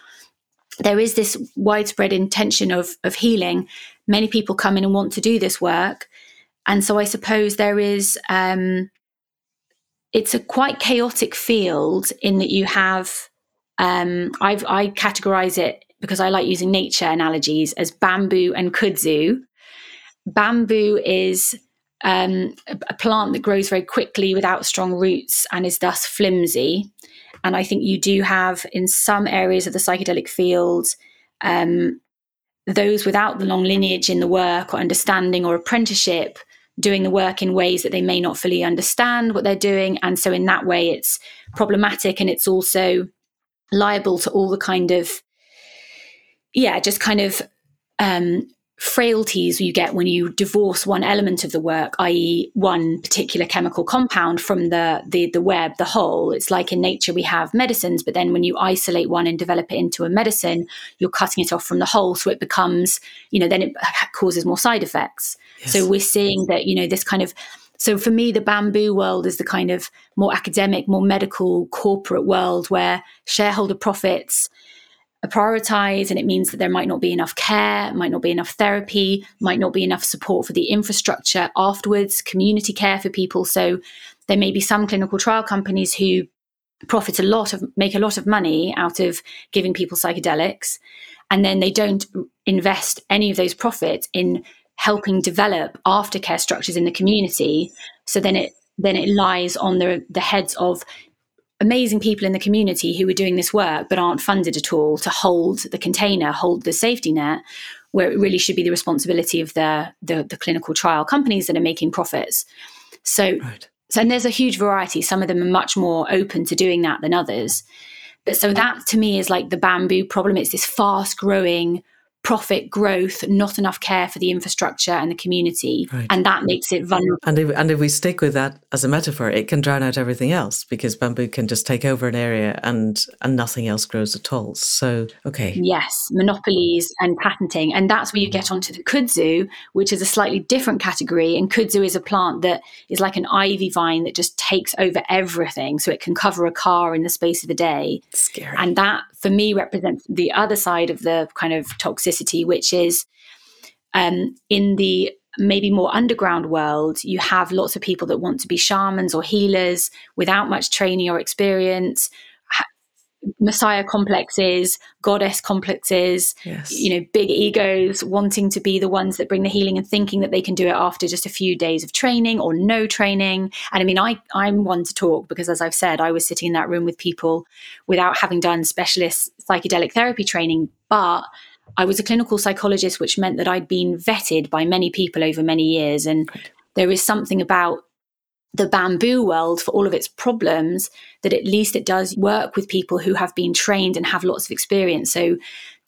S2: there is this widespread intention of of healing. Many people come in and want to do this work, and so I suppose there is. Um, it's a quite chaotic field in that you have. Um, I've, I categorize it because I like using nature analogies as bamboo and kudzu. Bamboo is um, a plant that grows very quickly without strong roots and is thus flimsy. And I think you do have in some areas of the psychedelic field um, those without the long lineage in the work or understanding or apprenticeship doing the work in ways that they may not fully understand what they're doing. And so, in that way, it's problematic and it's also liable to all the kind of, yeah, just kind of um, frailties you get when you divorce one element of the work, i.e., one particular chemical compound from the, the the web, the whole. It's like in nature we have medicines, but then when you isolate one and develop it into a medicine, you're cutting it off from the whole, so it becomes, you know, then it causes more side effects. Yes. So we're seeing that, you know, this kind of so for me, the bamboo world is the kind of more academic, more medical, corporate world where shareholder profits prioritize and it means that there might not be enough care might not be enough therapy might not be enough support for the infrastructure afterwards community care for people. So there may be some clinical trial companies who profit a lot of make a lot of money out of giving people psychedelics and then they don't invest any of those profits in helping develop aftercare structures in the community. So then it then it lies on the the heads of amazing people in the community who are doing this work but aren't funded at all to hold the container, hold the safety net, where it really should be the responsibility of the the, the clinical trial companies that are making profits. So, right. so and there's a huge variety. Some of them are much more open to doing that than others. But so that to me is like the bamboo problem. It's this fast growing profit growth, not enough care for the infrastructure and the community.
S1: Right.
S2: And that makes it vulnerable.
S1: And if, and if we stick with that as a metaphor, it can drown out everything else because bamboo can just take over an area and, and nothing else grows at all. So, okay.
S2: Yes, monopolies and patenting. And that's where you mm. get onto the kudzu, which is a slightly different category. And kudzu is a plant that is like an ivy vine that just takes over everything. So it can cover a car in the space of a day.
S1: Scary.
S2: And that, for me, represents the other side of the kind of toxicity, which is um, in the maybe more underground world, you have lots of people that want to be shamans or healers without much training or experience. Messiah complexes, goddess complexes,
S1: yes.
S2: you know, big egos wanting to be the ones that bring the healing and thinking that they can do it after just a few days of training or no training. And I mean, I, I'm one to talk because, as I've said, I was sitting in that room with people without having done specialist psychedelic therapy training, but I was a clinical psychologist, which meant that I'd been vetted by many people over many years. And there is something about the bamboo world for all of its problems that at least it does work with people who have been trained and have lots of experience. So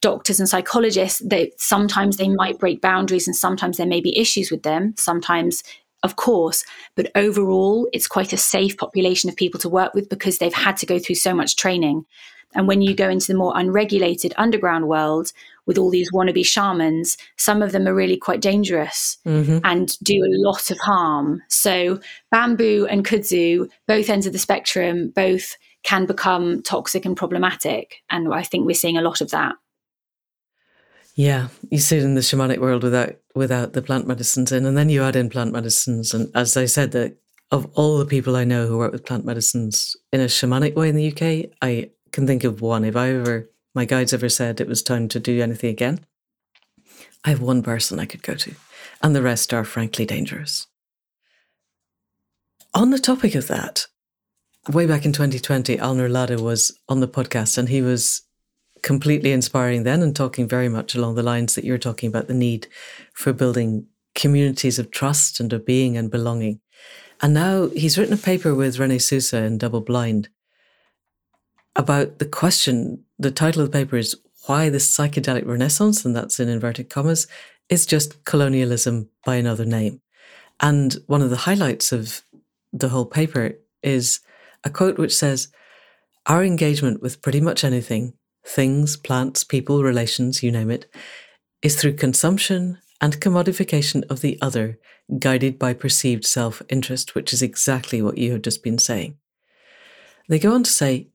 S2: doctors and psychologists they sometimes they might break boundaries and sometimes there may be issues with them sometimes of course but overall it's quite a safe population of people to work with because they've had to go through so much training. And when you go into the more unregulated underground world with all these wannabe shamans, some of them are really quite dangerous mm-hmm. and do a lot of harm. So, bamboo and kudzu, both ends of the spectrum, both can become toxic and problematic. And I think we're seeing a lot of that.
S1: Yeah, you see it in the shamanic world without without the plant medicines in, and then you add in plant medicines. And as I said, that of all the people I know who work with plant medicines in a shamanic way in the UK, I can think of one. If I ever, my guides ever said it was time to do anything again, I have one person I could go to, and the rest are frankly dangerous. On the topic of that, way back in 2020, Alnoor Ladha was on the podcast and he was completely inspiring then and talking very much along the lines that you're talking about the need for building communities of trust and of being and belonging. And now he's written a paper with Rene Sousa in Double Blind about the question. The title of the paper is Why the Psychedelic Renaissance, and that's in inverted commas, is just colonialism by another name. And one of the highlights of the whole paper is a quote which says, Our engagement with pretty much anything, things, plants, people, relations, you name it, is through consumption and commodification of the other, guided by perceived self interest, which is exactly what you have just been saying. They go on to say,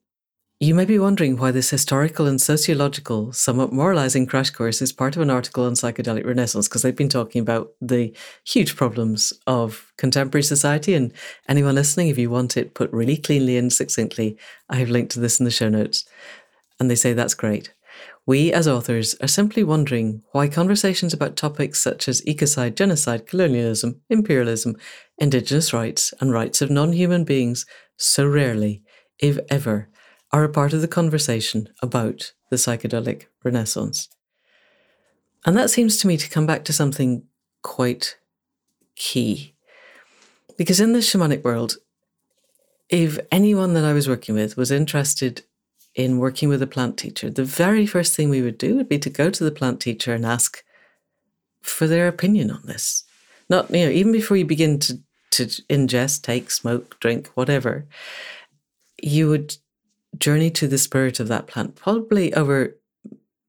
S1: you may be wondering why this historical and sociological, somewhat moralizing crash course is part of an article on psychedelic renaissance, because they've been talking about the huge problems of contemporary society. And anyone listening, if you want it put really cleanly and succinctly, I have linked to this in the show notes. And they say that's great. We, as authors, are simply wondering why conversations about topics such as ecocide, genocide, colonialism, imperialism, indigenous rights, and rights of non human beings so rarely, if ever, are a part of the conversation about the psychedelic renaissance. And that seems to me to come back to something quite key. Because in the shamanic world, if anyone that I was working with was interested in working with a plant teacher, the very first thing we would do would be to go to the plant teacher and ask for their opinion on this. Not, you know, even before you begin to, to ingest, take, smoke, drink, whatever, you would journey to the spirit of that plant, probably over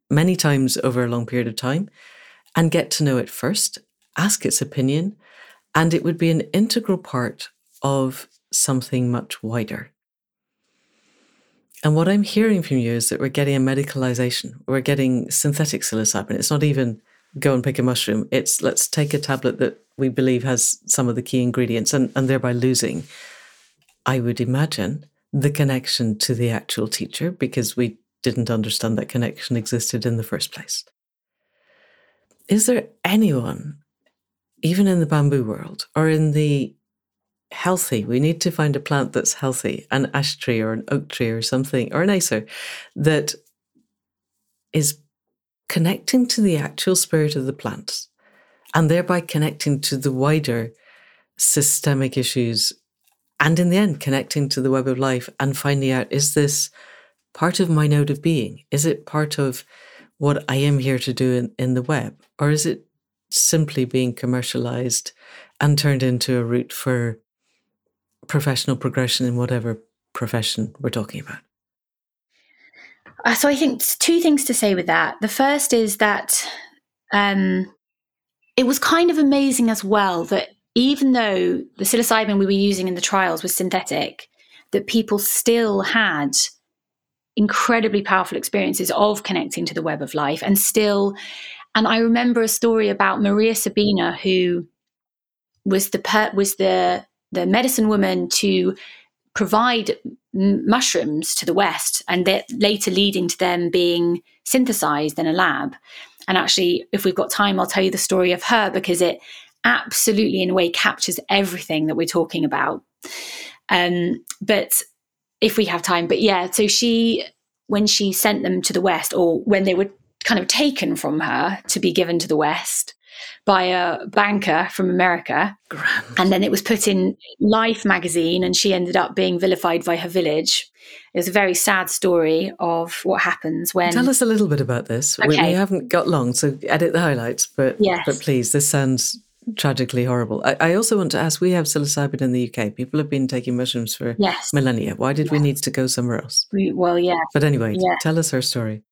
S1: many times over a long period of time, and get to know it first, ask its opinion, and it would be an integral part of something much wider. And what I'm hearing from you is that we're getting a medicalization. We're getting synthetic psilocybin. It's not even go and pick a mushroom. It's let's take a tablet that we believe has some of the key ingredients and, and thereby losing, I would imagine, the connection to the actual teacher because we didn't understand that connection existed in the first place. Is there anyone, even in the bamboo world or in the healthy, we need to find a plant that's healthy, an ash tree or an oak tree or something, or an acer that is connecting to the actual spirit of the plant and thereby connecting to the wider systemic issues and in the end connecting to the web of life and finding out is this part of my node of being is it part of what I am here to do in, in the web? Or is it simply being commercialized and turned into a route for professional progression in whatever profession we're talking about?
S2: Uh, so I think two things to say with that. The first is that um, it was kind of amazing as well that even though the psilocybin we were using in the trials was synthetic, that people still had incredibly powerful experiences of connecting to the web of life and still and i remember a story about maria sabina who was the per, was the the medicine woman to provide m- mushrooms to the west and that later leading to them being synthesized in a lab. And actually if we've got time i'll tell you the story of her because it absolutely in a way captures everything that we're talking about um, but if we have time. But yeah, so she, when she sent them to the West, or when they were kind of taken from her to be given to the West by a banker from America,
S1: Grand.
S2: and then it was put in Life magazine, and she ended up being vilified by her village. It was a very sad story of what happens when.
S1: Tell us a little bit about this. We, we haven't got long, so edit the highlights. But
S2: Yes.
S1: but please, this sounds tragically horrible. I, I also want to ask: We have psilocybin in the UK. People have been taking mushrooms for
S2: Yes.
S1: millennia. Why did we need to go somewhere else?
S2: We- Well, yeah.
S1: But anyway,
S2: Yeah.
S1: tell us her story.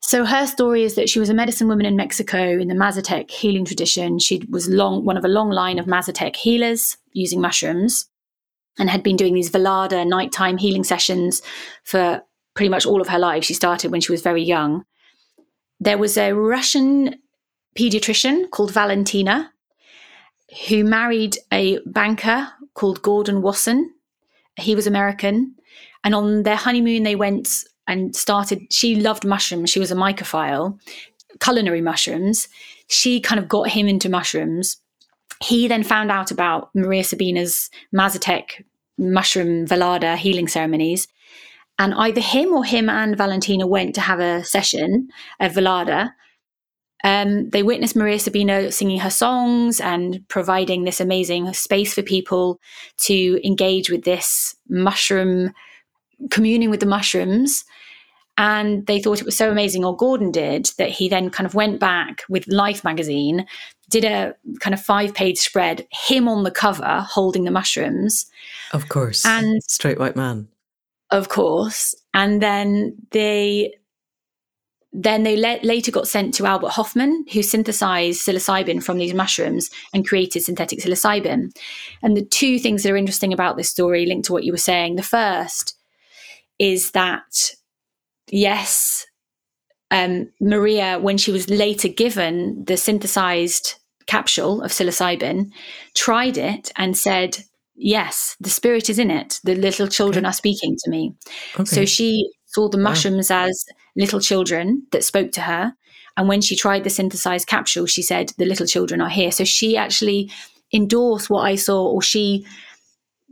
S2: So her story is that she was a medicine woman in Mexico in the Mazatec healing tradition. She was long one of a long line of Mazatec healers using mushrooms, and had been doing these Velada nighttime healing sessions for pretty much all of her life. She started when she was very young. There was a Russian pediatrician called Valentina who married a banker called Gordon Wasson. He was American, and on their honeymoon they went and started she loved mushrooms. She was a mycophile culinary mushrooms. She kind of got him into mushrooms. He then found out about maria sabina's mazatec mushroom velada healing ceremonies. And either him or him and valentina went to have a session at velada um, they witnessed maria sabina singing her songs and providing this amazing space for people to engage with this mushroom communing with the mushrooms. And they thought it was so amazing or gordon did that he then kind of went back with life magazine did a kind of five page spread him on the cover holding the mushrooms.
S1: Of course,
S2: And-
S1: straight white man.
S2: of course. And then they then they le- later got sent to Albert Hofmann, who synthesized psilocybin from these mushrooms and created synthetic psilocybin. And the two things that are interesting about this story, linked to what you were saying, the first is that yes, um, Maria, when she was later given the synthesized capsule of psilocybin, tried it and said, Yes, the spirit is in it. The little children are speaking to me.
S1: Okay.
S2: So she saw the mushrooms as little children that spoke to her. And when she tried the synthesized capsule, she said, The little children are here. So she actually endorsed what I saw, or she,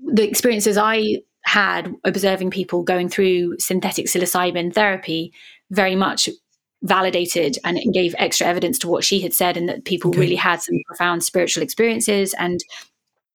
S2: the experiences I had observing people going through synthetic psilocybin therapy very much validated and it gave extra evidence to what she had said, and that people
S1: Okay.
S2: really had some profound spiritual experiences and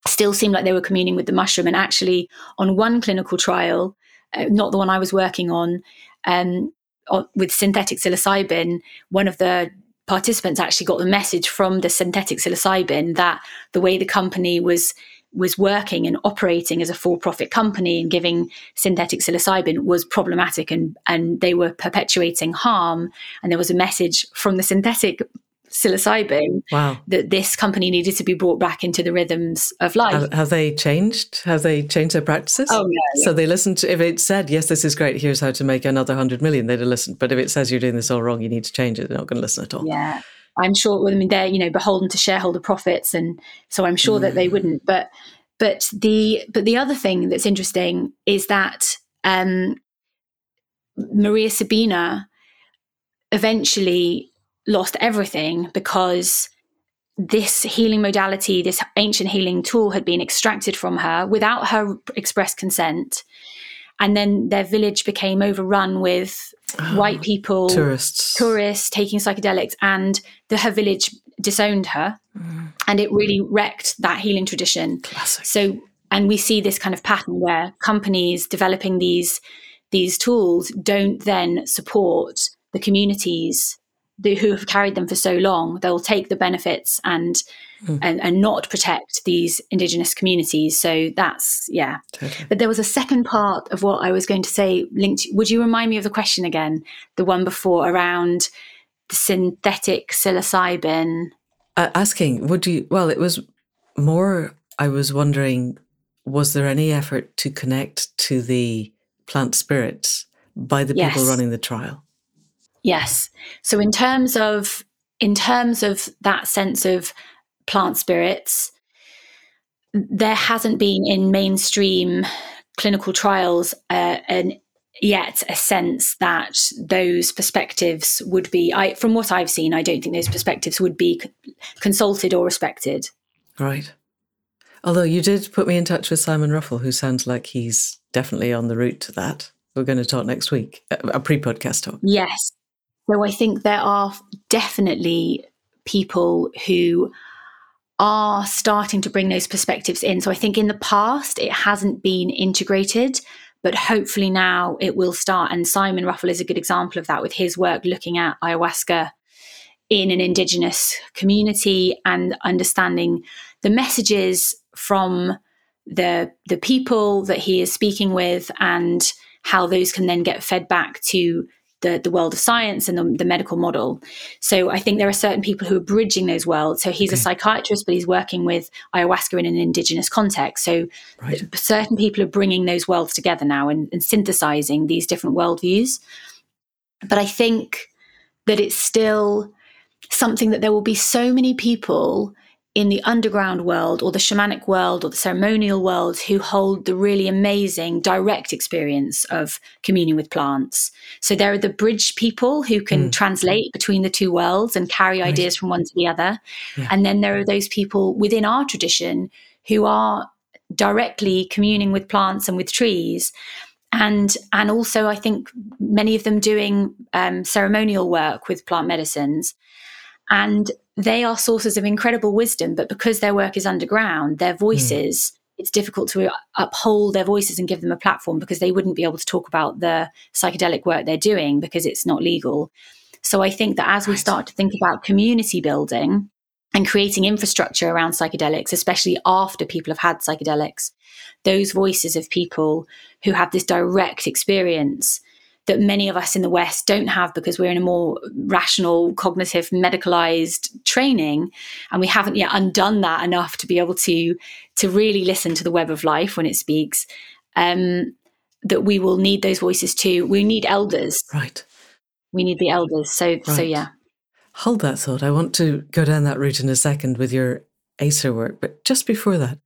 S2: still seemed like they were communing with the mushroom. And actually, on one clinical trial, uh, not the one I was working on, um, o- with synthetic psilocybin, one of the participants actually got the message from the synthetic psilocybin that the way the company was was working and operating as a for-profit company and giving synthetic psilocybin was problematic and and they were perpetuating harm. And there was a message from the synthetic psilocybin
S1: wow.
S2: that this company needed to be brought back into the rhythms of life
S1: Have, have they changed? Have they changed their practices?
S2: Oh, yeah,
S1: So they listened to, if it said, yes, this is great, here's how to make another 100 million, they'd have listened. But if it says you're doing this all wrong, you need to change it, they're not going to listen at all.
S2: Yeah. I'm sure I mean they're, you know, beholden to shareholder profits and so I'm sure that they wouldn't. But but the but the other thing that's interesting is that um Maria Sabina eventually lost everything because this healing modality, this ancient healing tool had been extracted from her without her express consent. And then their village became overrun with oh, white people
S1: Tourists.
S2: tourists taking psychedelics and the, her village disowned her mm. and it really wrecked that healing tradition
S1: Classic.
S2: so and we see this kind of pattern where companies developing these these tools don't then support the communities the, who have carried them for so long, they'll take the benefits and mm. and, and not protect these indigenous communities. So that's yeah. Totally. But there was a second part of what I was going to say linked. Would you remind me of the question again? The one before around the synthetic psilocybin.
S1: Uh, asking, would you? Well, it was more. I was wondering, was there any effort to connect to the plant spirits by the yes. people running the trial?
S2: Yes. So in terms of in terms of that sense of plant spirits, there hasn't been in mainstream clinical trials uh, an yet a sense that those perspectives would be I, from what i've seen i don't think those perspectives would be consulted or respected.
S1: Right. Although you did put me in touch with simon ruffell who sounds like he's definitely on the route to that. We're going to talk next week a pre-podcast talk.
S2: Yes so i think there are definitely people who are starting to bring those perspectives in. So I think in the past it hasn't been integrated, but hopefully now it will start. And Simon Ruffell is a good example of that with his work looking at ayahuasca in an indigenous community and understanding the messages from the the people that he is speaking with and how those can then get fed back to the, the world of science and the, the, medical model. So I think there are certain people who are bridging those worlds. So he's okay. a psychiatrist, but he's working with ayahuasca in an indigenous context. So right. certain people are bringing those worlds together now and, and synthesizing these different worldviews. But I think that it's still something that there will be so many people in the underground world or the shamanic world or the ceremonial world who hold the really amazing direct experience of communing with plants. So there are the bridge people who can mm. translate between the two worlds and carry right. ideas from one to the other. Yeah. And then there are those people within our tradition who are directly communing with plants and with trees and and also I think many of them doing um, ceremonial work with plant medicines, and they are sources of incredible wisdom, but because their work is underground, their hmm. voices, mm. it's difficult to uphold their voices and give them a platform because they wouldn't be able to talk about the psychedelic work they're doing because it's not legal. So I think that as we start to think about community building and creating infrastructure around psychedelics, especially after people have had psychedelics, those voices of people who have this direct experience that many of us in the West don't have because we're in a more rational, cognitive, medicalized training, and we haven't yet undone that enough to be able to to really listen to the web of life when it speaks. Um, that we will need those voices too. We need elders,
S1: right?
S2: We need the elders. So, right. so yeah.
S1: Hold that thought. I want to go down that route in a second with your Acer work, but just before that,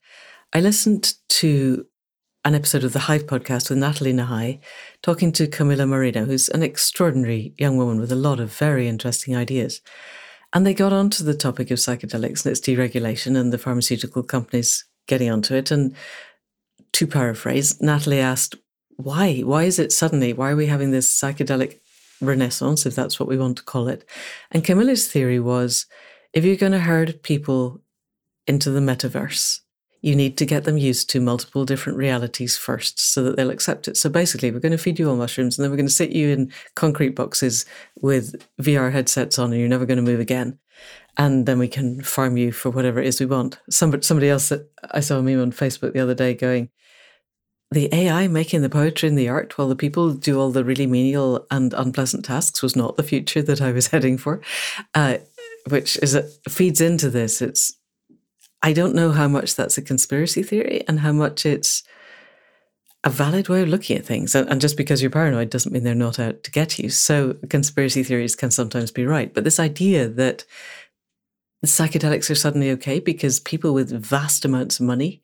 S1: I listened to an episode of the Hive podcast with Nathalie Nahai, talking to Camilla Marino, who's an extraordinary young woman with a lot of very interesting ideas. And they got onto the topic of psychedelics and its deregulation and the pharmaceutical companies getting onto it. And to paraphrase, Natalie asked, why? Why is it suddenly? Why are we having this psychedelic renaissance, if that's what we want to call it? And Camilla's theory was if you're going to herd people into the metaverse, you need to get them used to multiple different realities first so that they'll accept it. So basically, we're going to feed you all mushrooms and then we're going to sit you in concrete boxes with VR headsets on and you're never going to move again. And then we can farm you for whatever it is we want. Somebody, somebody else that I saw a meme on Facebook the other day going, the AI making the poetry and the art while the people do all the really menial and unpleasant tasks was not the future that I was heading for, uh, which is a, feeds into this. It's I don't know how much that's a conspiracy theory and how much it's a valid way of looking at things. And, just because you're paranoid doesn't mean they're not out to get you. So conspiracy theories can sometimes be right. But this idea that psychedelics are suddenly okay because people with vast amounts of money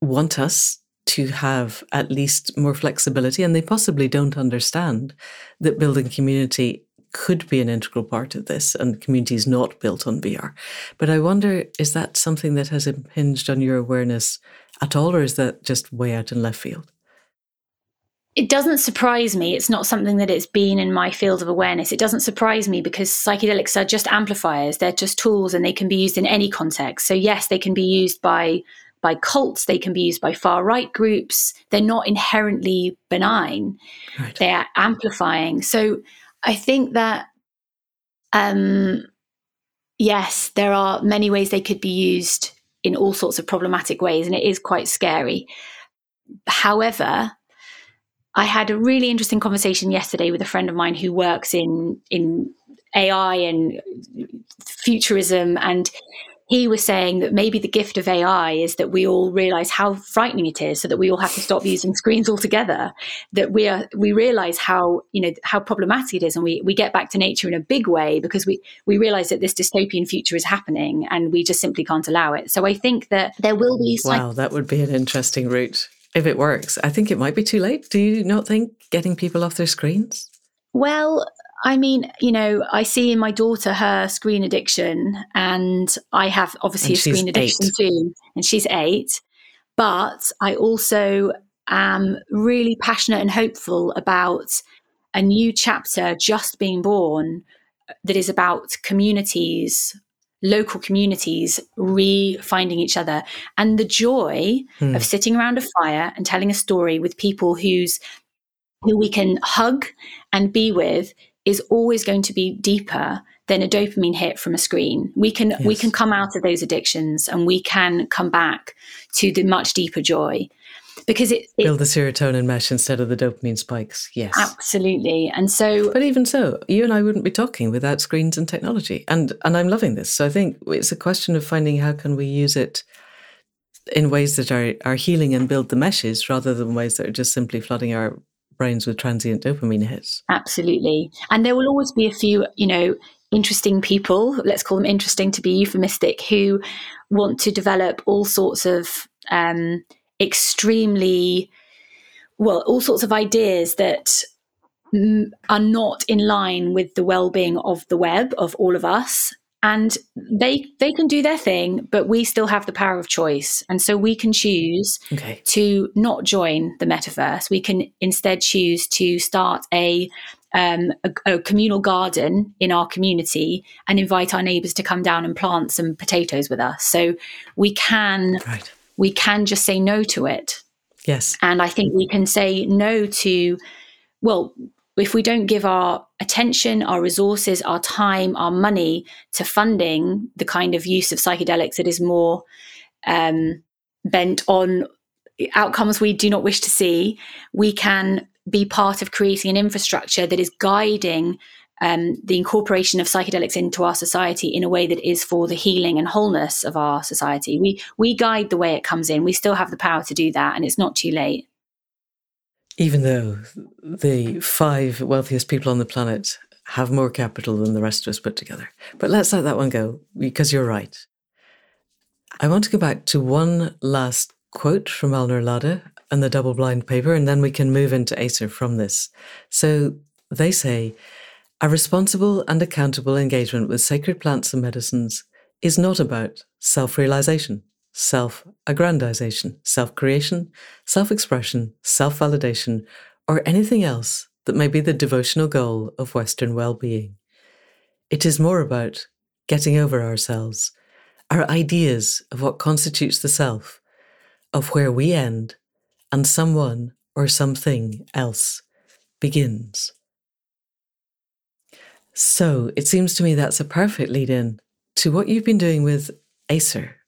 S1: want us to have at least more flexibility and they possibly don't understand that building community could be an integral part of this, and community is not built on VR. But I wonder, is that something that has impinged on your awareness at all, or is that just way out in left field?
S2: It doesn't surprise me. It's not something that it's been in my field of awareness. It doesn't surprise me because psychedelics are just amplifiers. They're just tools and they can be used in any context. So, yes, they can be used by by cults, they can be used by far right groups. They're not inherently benign. Right. They are amplifying. So I think that Um, yes, there are many ways they could be used in all sorts of problematic ways, and it is quite scary. However, I had a really interesting conversation yesterday with a friend of mine who works in in AI and futurism, and he was saying that maybe the gift of AI is that we all realize how frightening it is, so that we all have to stop using screens altogether. That we are we realize how you know how problematic it is, and we we get back to nature in a big way because we we realize that this dystopian future is happening, and we just simply can't allow it. So I think that there will be.
S1: Wow, that would be an interesting route if it works. I think it might be too late. Do you not think getting people off their screens?
S2: Well, I mean, you know, I see in my daughter her screen addiction, and I have obviously
S1: And
S2: a screen addiction
S1: eight.
S2: too, and she's eight. But I also am really passionate and hopeful about a new chapter just being born that is about communities, local communities re-finding each other, and the joy
S1: Hmm.
S2: of sitting around a fire and telling a story with people whose who we can hug and be with is always going to be deeper than a dopamine hit from a screen. We can we can come out of those addictions and we can come back to the much deeper joy because it, it
S1: Build the serotonin mesh instead of the dopamine spikes. Yes.
S2: absolutely. And so
S1: But even so, you and I wouldn't be talking without screens and technology. And and I'm loving this. So I think it's a question of finding how can we use it in ways that are, are healing and build the meshes rather than ways that are just simply flooding our brains with transient dopamine hits.
S2: Absolutely. And there will always be a few, you know, interesting people, let's call them interesting to be euphemistic, who want to develop all sorts of um, extremely, well, all sorts of ideas that are not in line with the well-being of the web of all of us and they they can do their thing but we still have the power of choice and so we can choose
S1: Okay.
S2: to not join the metaverse. We can instead choose to start a, um, a, a communal garden in our community and invite our neighbours to come down and plant some potatoes with us. So we can
S1: Right.
S2: we can just say no to it,
S1: Yes.
S2: and I think we can say no to well. If we don't give our attention, our resources, our time, our money to funding the kind of use of psychedelics that is more um, bent on outcomes we do not wish to see, we can be part of creating an infrastructure that is guiding um, the incorporation of psychedelics into our society in a way that is for the healing and wholeness of our society. We we guide the way it comes in. We still have the power to do that, and it's not too late.
S1: Even though the five wealthiest people on the planet have more capital than the rest of us put together. But let's let that one go because you're right. I want to go back to one last quote from Alnoor Ladha and the double blind paper, and then we can move into Acer from this. So they say a responsible and accountable engagement with sacred plants and medicines is not about self realization, self aggrandization, self creation, self expression, self validation, or anything else that may be the devotional goal of Western well being. It is more about getting over ourselves, our ideas of what constitutes the self, of where we end and someone or something else begins. So it seems to me that's a perfect lead in to what you've been doing with Acer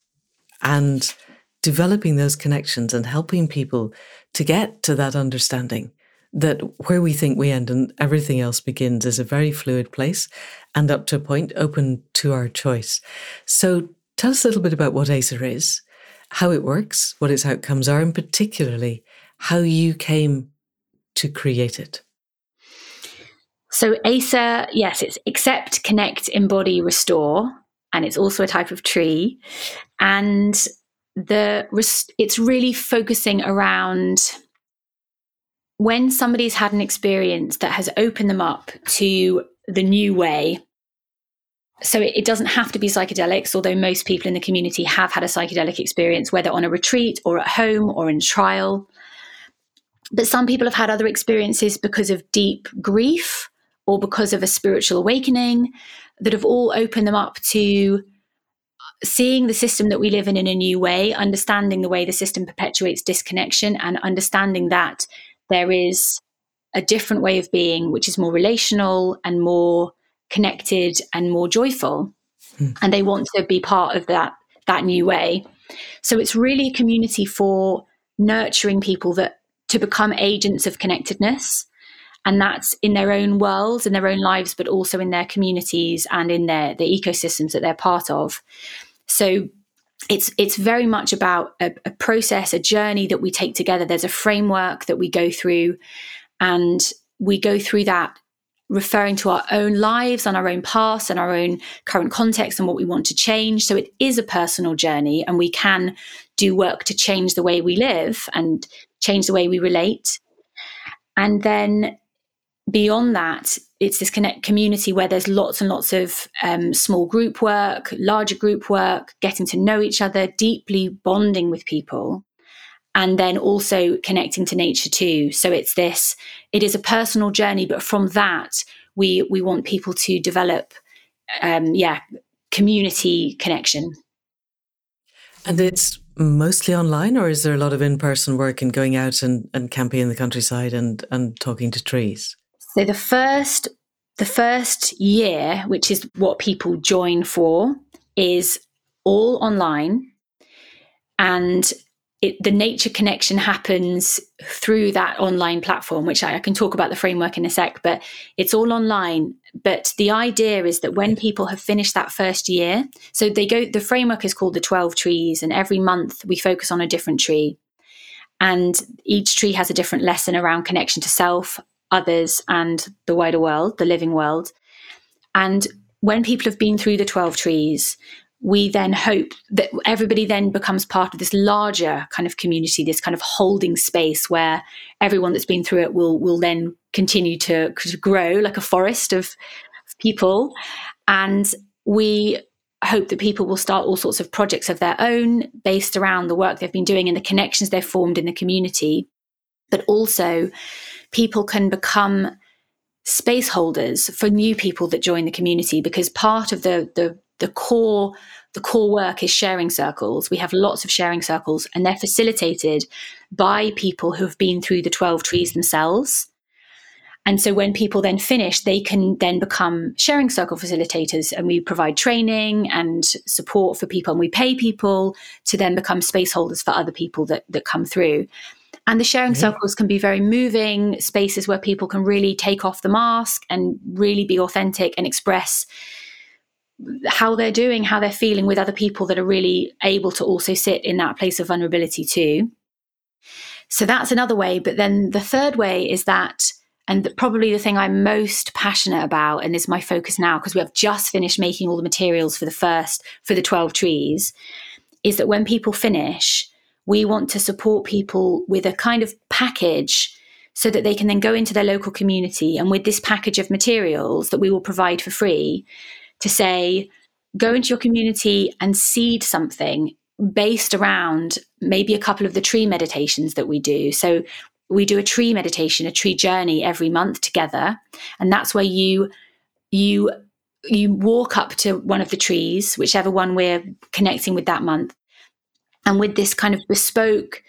S1: and developing those connections and helping people to get to that understanding that where we think we end and everything else begins is a very fluid place and up to a point open to our choice. So tell us a little bit about what Acer is, how it works, what its outcomes are, and particularly how you came to create it.
S2: So ACER, yes, it's accept, connect, embody, restore, and it's also a type of tree, and the it's really focusing around when somebody's had an experience that has opened them up to the new way. So it, it doesn't have to be psychedelics, although most people in the community have had a psychedelic experience, whether on a retreat or at home or in trial. But some people have had other experiences because of deep grief or because of a spiritual awakening that have all opened them up to seeing the system that we live in in a new way, understanding the way the system perpetuates disconnection, and understanding that there is a different way of being, which is more relational and more connected and more joyful. Hmm. And they want to be part of that that new way. So it's really a community for nurturing people that to become agents of connectedness. And that's in their own worlds, in their own lives, but also in their communities and in their the ecosystems that they're part of. So it's it's very much about a, a, process, a journey that we take together. There's a framework that we go through, and we go through that referring to our own lives and our own past and our own current context and what we want to change. So it is a personal journey, and we can do work to change the way we live and change the way we relate. And then beyond that, it's this connect community where there's lots and lots of um, small group work, larger group work, getting to know each other, deeply bonding with people, and then also connecting to nature too. So it's this, it is a personal journey, but from that, we we want people to develop, um, yeah, community connection.
S1: And it's mostly online, or is there a lot of in person work and going out and, and camping in the countryside and, and talking to trees?
S2: So the first the first year, which is what people join for, is all online. And it, the nature connection happens through that online platform, which I, I, can talk about the framework in a sec, but it's all online. But the idea is that when people have finished that first year, so they go, the framework is called the 12 trees, and every month we focus on a different tree. And each tree has a different lesson around connection to self, others and the wider world, the living world. And when people have been through the 12 trees, we then hope that everybody then becomes part of this larger kind of community, this kind of holding space where everyone that's been through it will will then continue to, to grow like a forest of, of people. And we hope that people will start all sorts of projects of their own based around the work they've been doing and the connections they've formed in the community. But also people can become space holders for new people that join the community because part of the the the core the core work is sharing circles. We have lots of sharing circles and they're facilitated by people who have been through the 12 trees themselves. And so when people then finish, they can then become sharing circle facilitators and we provide training and support for people and we pay people to then become space holders for other people that, that come through. And the sharing mm-hmm. circles can be very moving spaces where people can really take off the mask and really be authentic and express how they're doing, how they're feeling with other people that are really able to also sit in that place of vulnerability too. So that's another way. But then the third way is that, and probably the thing I'm most passionate about, and is my focus now, because we have just finished making all the materials for the first, for the 12 trees, is that when people finish, we want to support people with a kind of package so that they can then go into their local community and with this package of materials that we will provide for free to say go into your community and seed something based around maybe a couple of the tree meditations that we do. So we do a tree meditation a tree journey every month together and that's where you you you walk up to one of the trees whichever one we're connecting with that month and with this kind of bespoke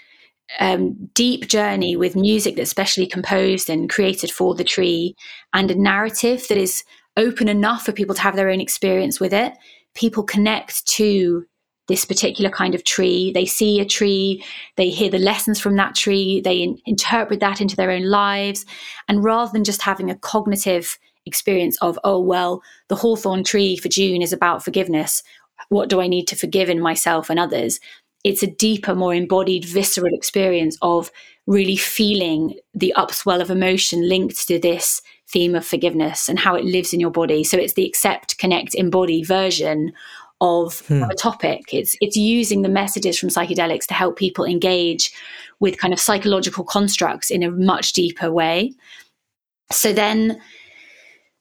S2: um, deep journey with music that's specially composed and created for the tree and a narrative that is open enough for people to have their own experience with it people connect to this particular kind of tree. They see a tree they hear the lessons from that tree they in- interpret that into their own lives and rather than just having a cognitive experience of oh well the hawthorn tree for june is about forgiveness. What do i need to forgive in myself and others it's a deeper, more embodied, visceral experience of really feeling the upswell of emotion linked to this theme of forgiveness and how it lives in your body. So it's the accept, connect, embody version of, hmm. a topic. It's it's using the messages from psychedelics to help people engage with kind of psychological constructs in a much deeper way. So then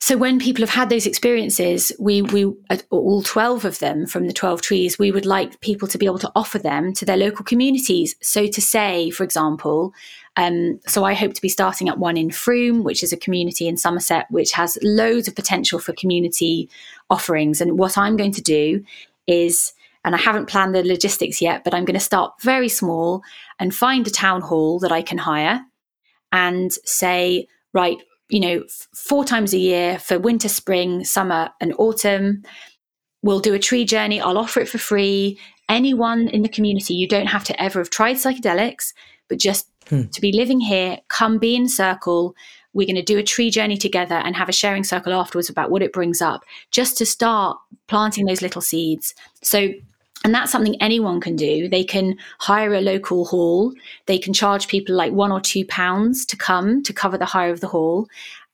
S2: so when people have had those experiences, we we all twelve of them from the twelve trees, we would like people to be able to offer them to their local communities. So to say, for example, um, so I hope to be starting at one in Frome, which is a community in Somerset, which has loads of potential for community offerings. And what I'm going to do is and I haven't planned the logistics yet, but I'm going to start very small and find a town hall that I can hire and say, right, you know, four times a year for winter, spring, summer, and autumn. We'll do a tree journey. I'll offer it for free. Anyone in the community, you don't have to ever have tried psychedelics, but just hmm. to be living here, come be in circle. We're going to do a tree journey together and have a sharing circle afterwards about what it brings up, just to start planting those little seeds. So and that's something anyone can do. They can hire a local hall. They can charge people like one or two pounds to come to cover the hire of the hall.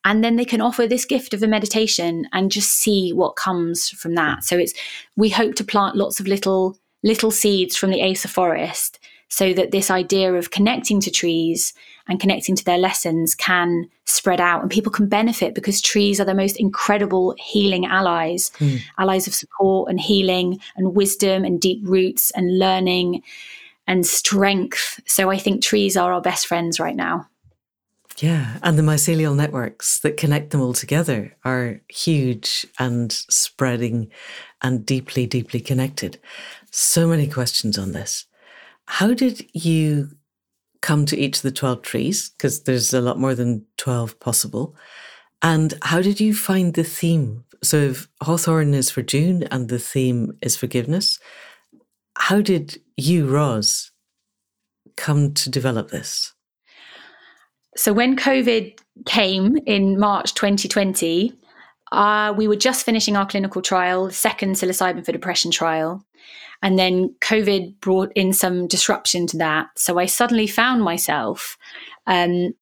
S2: And then they can offer this gift of a meditation and just see what comes from that. So it's we hope to plant lots of little little seeds from the Acer forest so that this idea of connecting to trees and connecting to their lessons can spread out and people can benefit because trees are the most incredible healing allies. Mm. allies of support and healing and wisdom and deep roots and learning and strength. So i think trees are our best friends right now.
S1: Yeah and the mycelial networks that connect them all together are huge and spreading and deeply deeply connected. So many questions on this. How did you come to each of the 12 trees? Because there's a lot more than 12 possible. And how did you find the theme? So if Hawthorn is for June and the theme is forgiveness, how did you, Ros, come to develop this?
S2: So when COVID came in March 2020, uh, we were just finishing our clinical trial, second psilocybin for depression trial. And then COVID brought in some disruption to that. So I suddenly found myself um,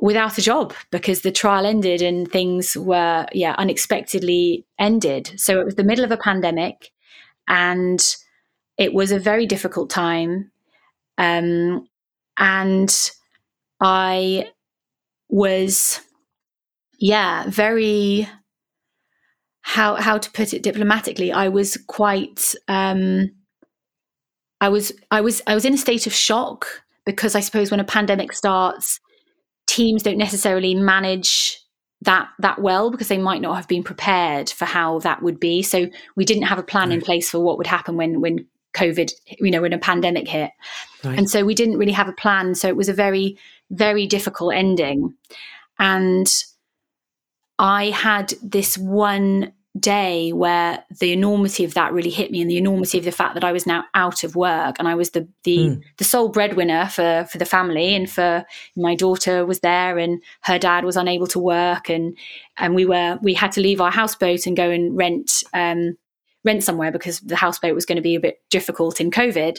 S2: without a job because the trial ended and things were, yeah, unexpectedly ended. So it was the middle of a pandemic and it was a very difficult time. Um, and I was, yeah, very how how to put it diplomatically i was quite um i was i was i was in a state of shock because i suppose when a pandemic starts teams don't necessarily manage that that well because they might not have been prepared for how that would be so we didn't have a plan right. in place for what would happen when when covid you know when a pandemic hit right. and so we didn't really have a plan so it was a very very difficult ending and I had this one day where the enormity of that really hit me and the enormity of the fact that I was now out of work and I was the the, mm. the sole breadwinner for for the family and for my daughter was there and her dad was unable to work and and we were we had to leave our houseboat and go and rent um, rent somewhere because the houseboat was going to be a bit difficult in covid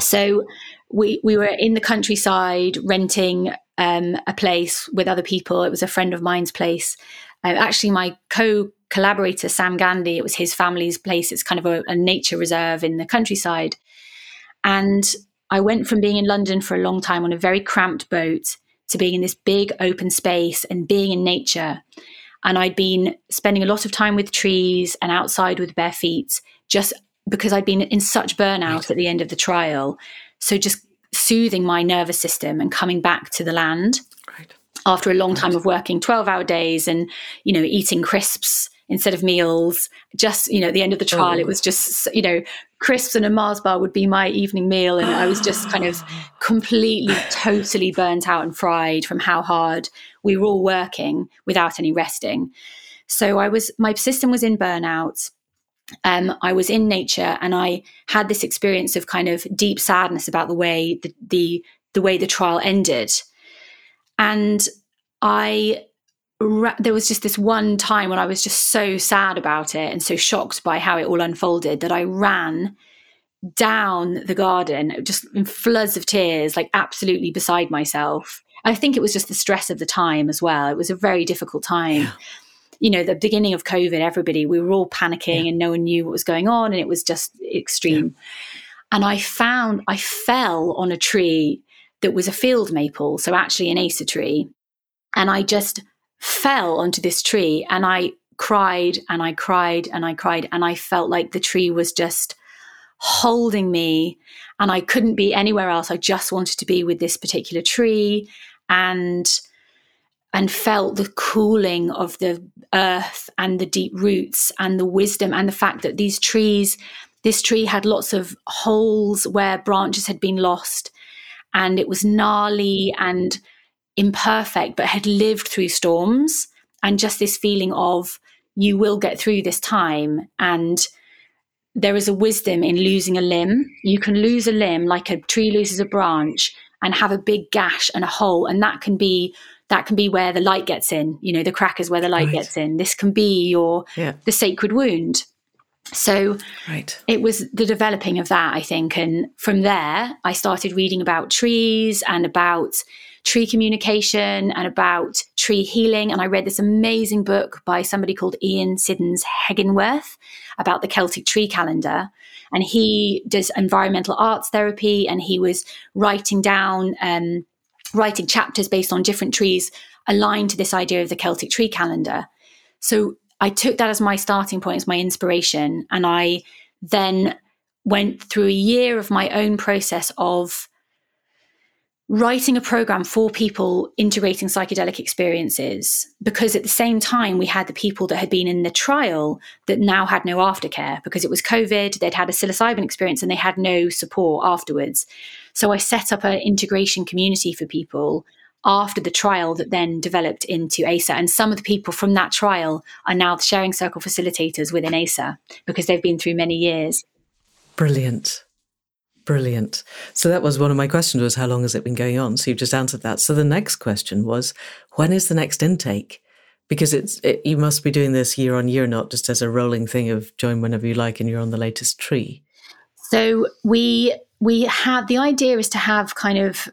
S2: so we we were in the countryside renting um, a place with other people. It was a friend of mine's place. Uh, actually, my co collaborator Sam Gandy, it was his family's place. It's kind of a, a nature reserve in the countryside. And I went from being in London for a long time on a very cramped boat to being in this big open space and being in nature. And I'd been spending a lot of time with trees and outside with bare feet, just because I'd been in such burnout right. at the end of the trial. So just soothing my nervous system and coming back to the land right. after a long time of working 12 hour days and, you know, eating crisps instead of meals. Just, you know, at the end of the trial, oh. it was just, you know, crisps and a Mars bar would be my evening meal. And I was just kind of completely, totally burnt out and fried from how hard we were all working without any resting. So I was, my system was in burnout um, I was in nature and I had this experience of kind of deep sadness about the way the, the, the way the trial ended. And I there was just this one time when I was just so sad about it and so shocked by how it all unfolded that I ran down the garden just in floods of tears, like absolutely beside myself. I think it was just the stress of the time as well. It was a very difficult time. Yeah you know, the beginning of COVID, everybody, we were all panicking yeah. and no one knew what was going on. And it was just extreme. Yeah. And I found, I fell on a tree that was a field maple. So actually an acer tree. And I just fell onto this tree and I cried and I cried and I cried. And I felt like the tree was just holding me and I couldn't be anywhere else. I just wanted to be with this particular tree. And and felt the cooling of the earth and the deep roots and the wisdom and the fact that these trees, this tree had lots of holes where branches had been lost and it was gnarly and imperfect, but had lived through storms and just this feeling of you will get through this time. And there is a wisdom in losing a limb. You can lose a limb like a tree loses a branch and have a big gash and a hole. And that can be that can be where the light gets in. You know, the crack is where the light right. gets in. This can be your yeah. the sacred wound. So right. it was the developing of that, I think. And from there, I started reading about trees and about tree communication and about tree healing. And I read this amazing book by somebody called Ian Siddons Heginworth about the Celtic tree calendar. And he does environmental arts therapy and he was writing down, um, writing chapters based on different trees aligned to this idea of the Celtic tree calendar. So I took that as my starting point, as my inspiration. And I then went through a year of my own process of writing a program for people integrating psychedelic experiences because at the same time we had the people that had been in the trial that now had no aftercare because it was covid they'd had a psilocybin experience and they had no support afterwards so i set up an integration community for people after the trial that then developed into ACER. And some of the people from that trial are now the sharing circle facilitators within ACER because they've been through many years.
S1: Brilliant. Brilliant. So that was one of my questions was how long has it been going on? So you've just answered that. So the next question was when is the next intake? Because it's it, you must be doing this year on year, not just as a rolling thing of join whenever you like and you're on the latest tree.
S2: So we we have the idea is to have kind of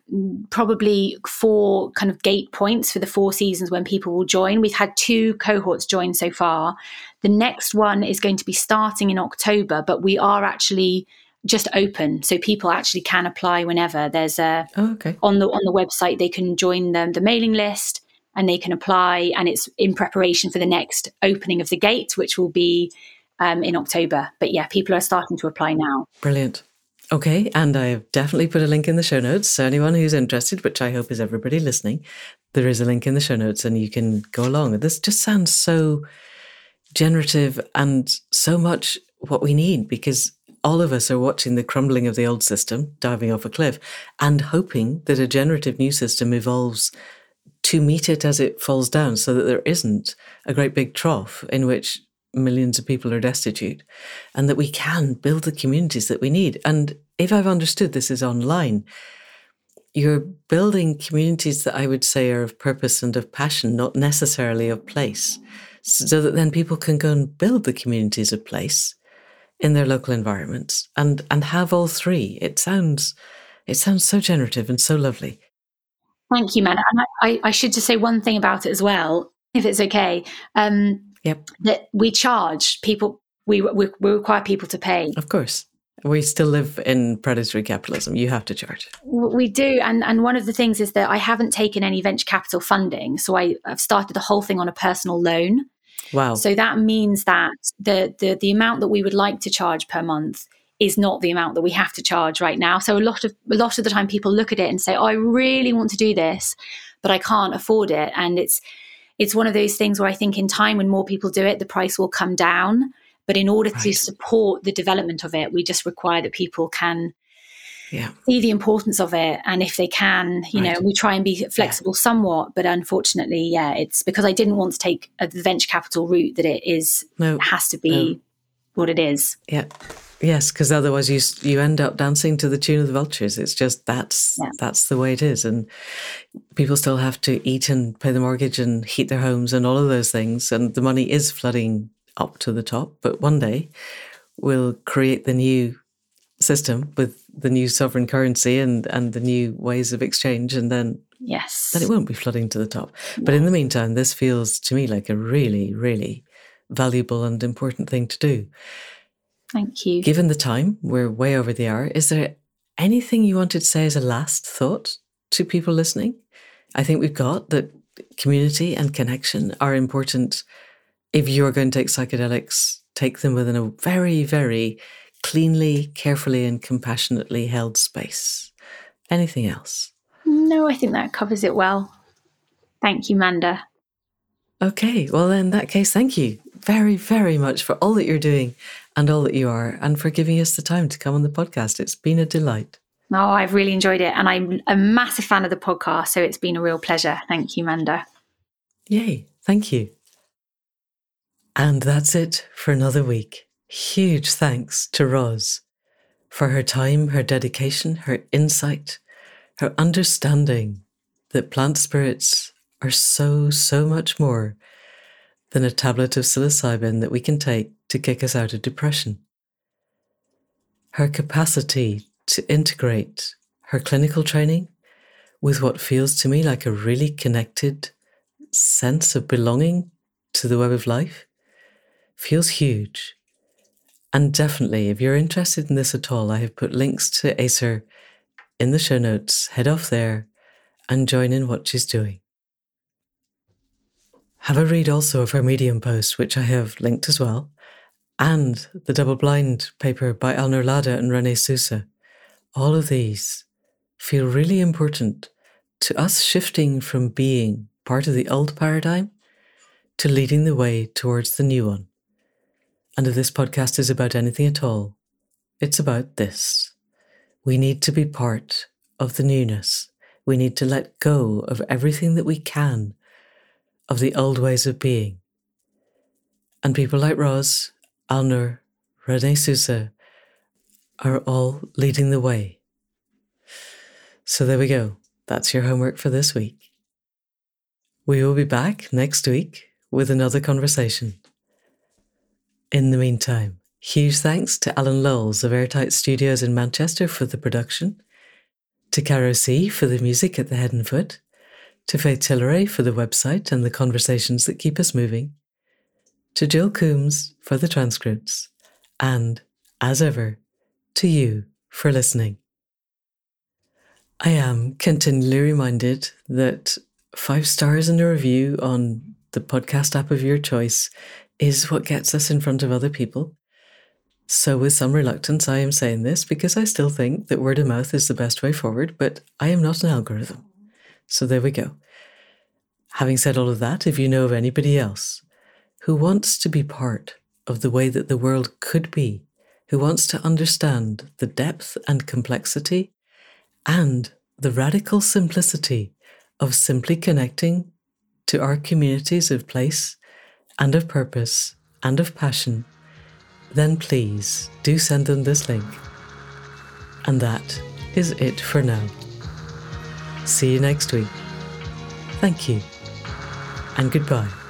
S2: probably four kind of gate points for the four seasons when people will join. We've had two cohorts join so far. The next one is going to be starting in October, but we are actually just open so people actually can apply whenever there's a oh, okay. on the on the website they can join the, the mailing list and they can apply and it's in preparation for the next opening of the gate which will be um, in october but yeah people are starting to apply now
S1: brilliant Okay, and I've definitely put a link in the show notes. So anyone who's interested, which I hope is everybody listening, there is a link in the show notes and you can go along. This just sounds so generative and so much what we need because all of us are watching the crumbling of the old system diving off a cliff and hoping that a generative new system evolves to meet it as it falls down so that there isn't a great big trough in which millions of people are destitute and that we can build the communities that we need. And if I've understood this is online, you're building communities that I would say are of purpose and of passion, not necessarily of place, so that then people can go and build the communities of place in their local environments and and have all three. It sounds it sounds so generative and so lovely.
S2: Thank you, man. And I, I should just say one thing about it as well, if it's okay. Um,
S1: Yep.
S2: That we charge people, we, we, we require people to pay.
S1: Of course. We still live in predatory capitalism. You have to charge.
S2: We do. And, and one of the things is that I haven't taken any venture capital funding. So I, I've started the whole thing on a personal loan.
S1: Wow.
S2: So that means that the, the, the amount that we would like to charge per month is not the amount that we have to charge right now. So a lot of a lot of the time people look at it and say, oh, I really want to do this, but I can't afford it. And it's it's one of those things where I think in time when more people do it, the price will come down. But in order right. to support the development of it, we just require that people can yeah. see the importance of it. And if they can, you right. know, we try and be flexible yeah. somewhat. But unfortunately, yeah, it's because I didn't want to take a venture capital route that it is, no, it has to be no. what it is.
S1: Yeah. Yes, because otherwise you you end up dancing to the tune of the vultures. It's just that's yeah. that's the way it is, and people still have to eat and pay the mortgage and heat their homes and all of those things, and the money is flooding up to the top. But one day we'll create the new system with the new sovereign currency and and the new ways of exchange, and then
S2: yes,
S1: then it won't be flooding to the top. But in the meantime, this feels to me like a really really valuable and important thing to do.
S2: Thank you.
S1: Given the time, we're way over the hour. Is there anything you wanted to say as a last thought to people listening? I think we've got that community and connection are important. If you're going to take psychedelics, take them within a very, very cleanly, carefully, and compassionately held space. Anything else?
S2: No, I think that covers it well. Thank you, Manda.
S1: Okay, well, in that case, thank you very, very much for all that you're doing and all that you are, and for giving us the time to come on the podcast. It's been a delight.
S2: No, oh, I've really enjoyed it. And I'm a massive fan of the podcast. So it's been a real pleasure. Thank you, Manda.
S1: Yay. Thank you. And that's it for another week. Huge thanks to Ros for her time, her dedication, her insight, her understanding that plant spirits are so, so much more than a tablet of psilocybin that we can take to kick us out of depression. Her capacity to integrate her clinical training with what feels to me like a really connected sense of belonging to the web of life feels huge. And definitely, if you're interested in this at all, I have put links to Acer in the show notes. Head off there and join in what she's doing. Have a read also of her Medium post, which I have linked as well, and the double blind paper by Alnoor Ladha and Rene Sousa. All of these feel really important to us shifting from being part of the old paradigm to leading the way towards the new one. And if this podcast is about anything at all, it's about this. We need to be part of the newness. We need to let go of everything that we can of the old ways of being. And people like Ros, Alnoor, Rene Sousa are all leading the way. So there we go. That's your homework for this week. We will be back next week with another conversation. In the meantime, huge thanks to Alan Lowles of Airtight Studios in Manchester for the production, to Caro C for the music at the head and foot, to Faith Tilleray for the website and the conversations that keep us moving, to Jill Coombs for the transcripts, and, as ever, to you for listening. I am continually reminded that five stars in a review on the podcast app of your choice is what gets us in front of other people. So, with some reluctance, I am saying this because I still think that word of mouth is the best way forward, but I am not an algorithm. So, there we go. Having said all of that, if you know of anybody else who wants to be part of the way that the world could be, who wants to understand the depth and complexity and the radical simplicity of simply connecting to our communities of place and of purpose and of passion, then please do send them this link. And that is it for now. See you next week. Thank you and goodbye.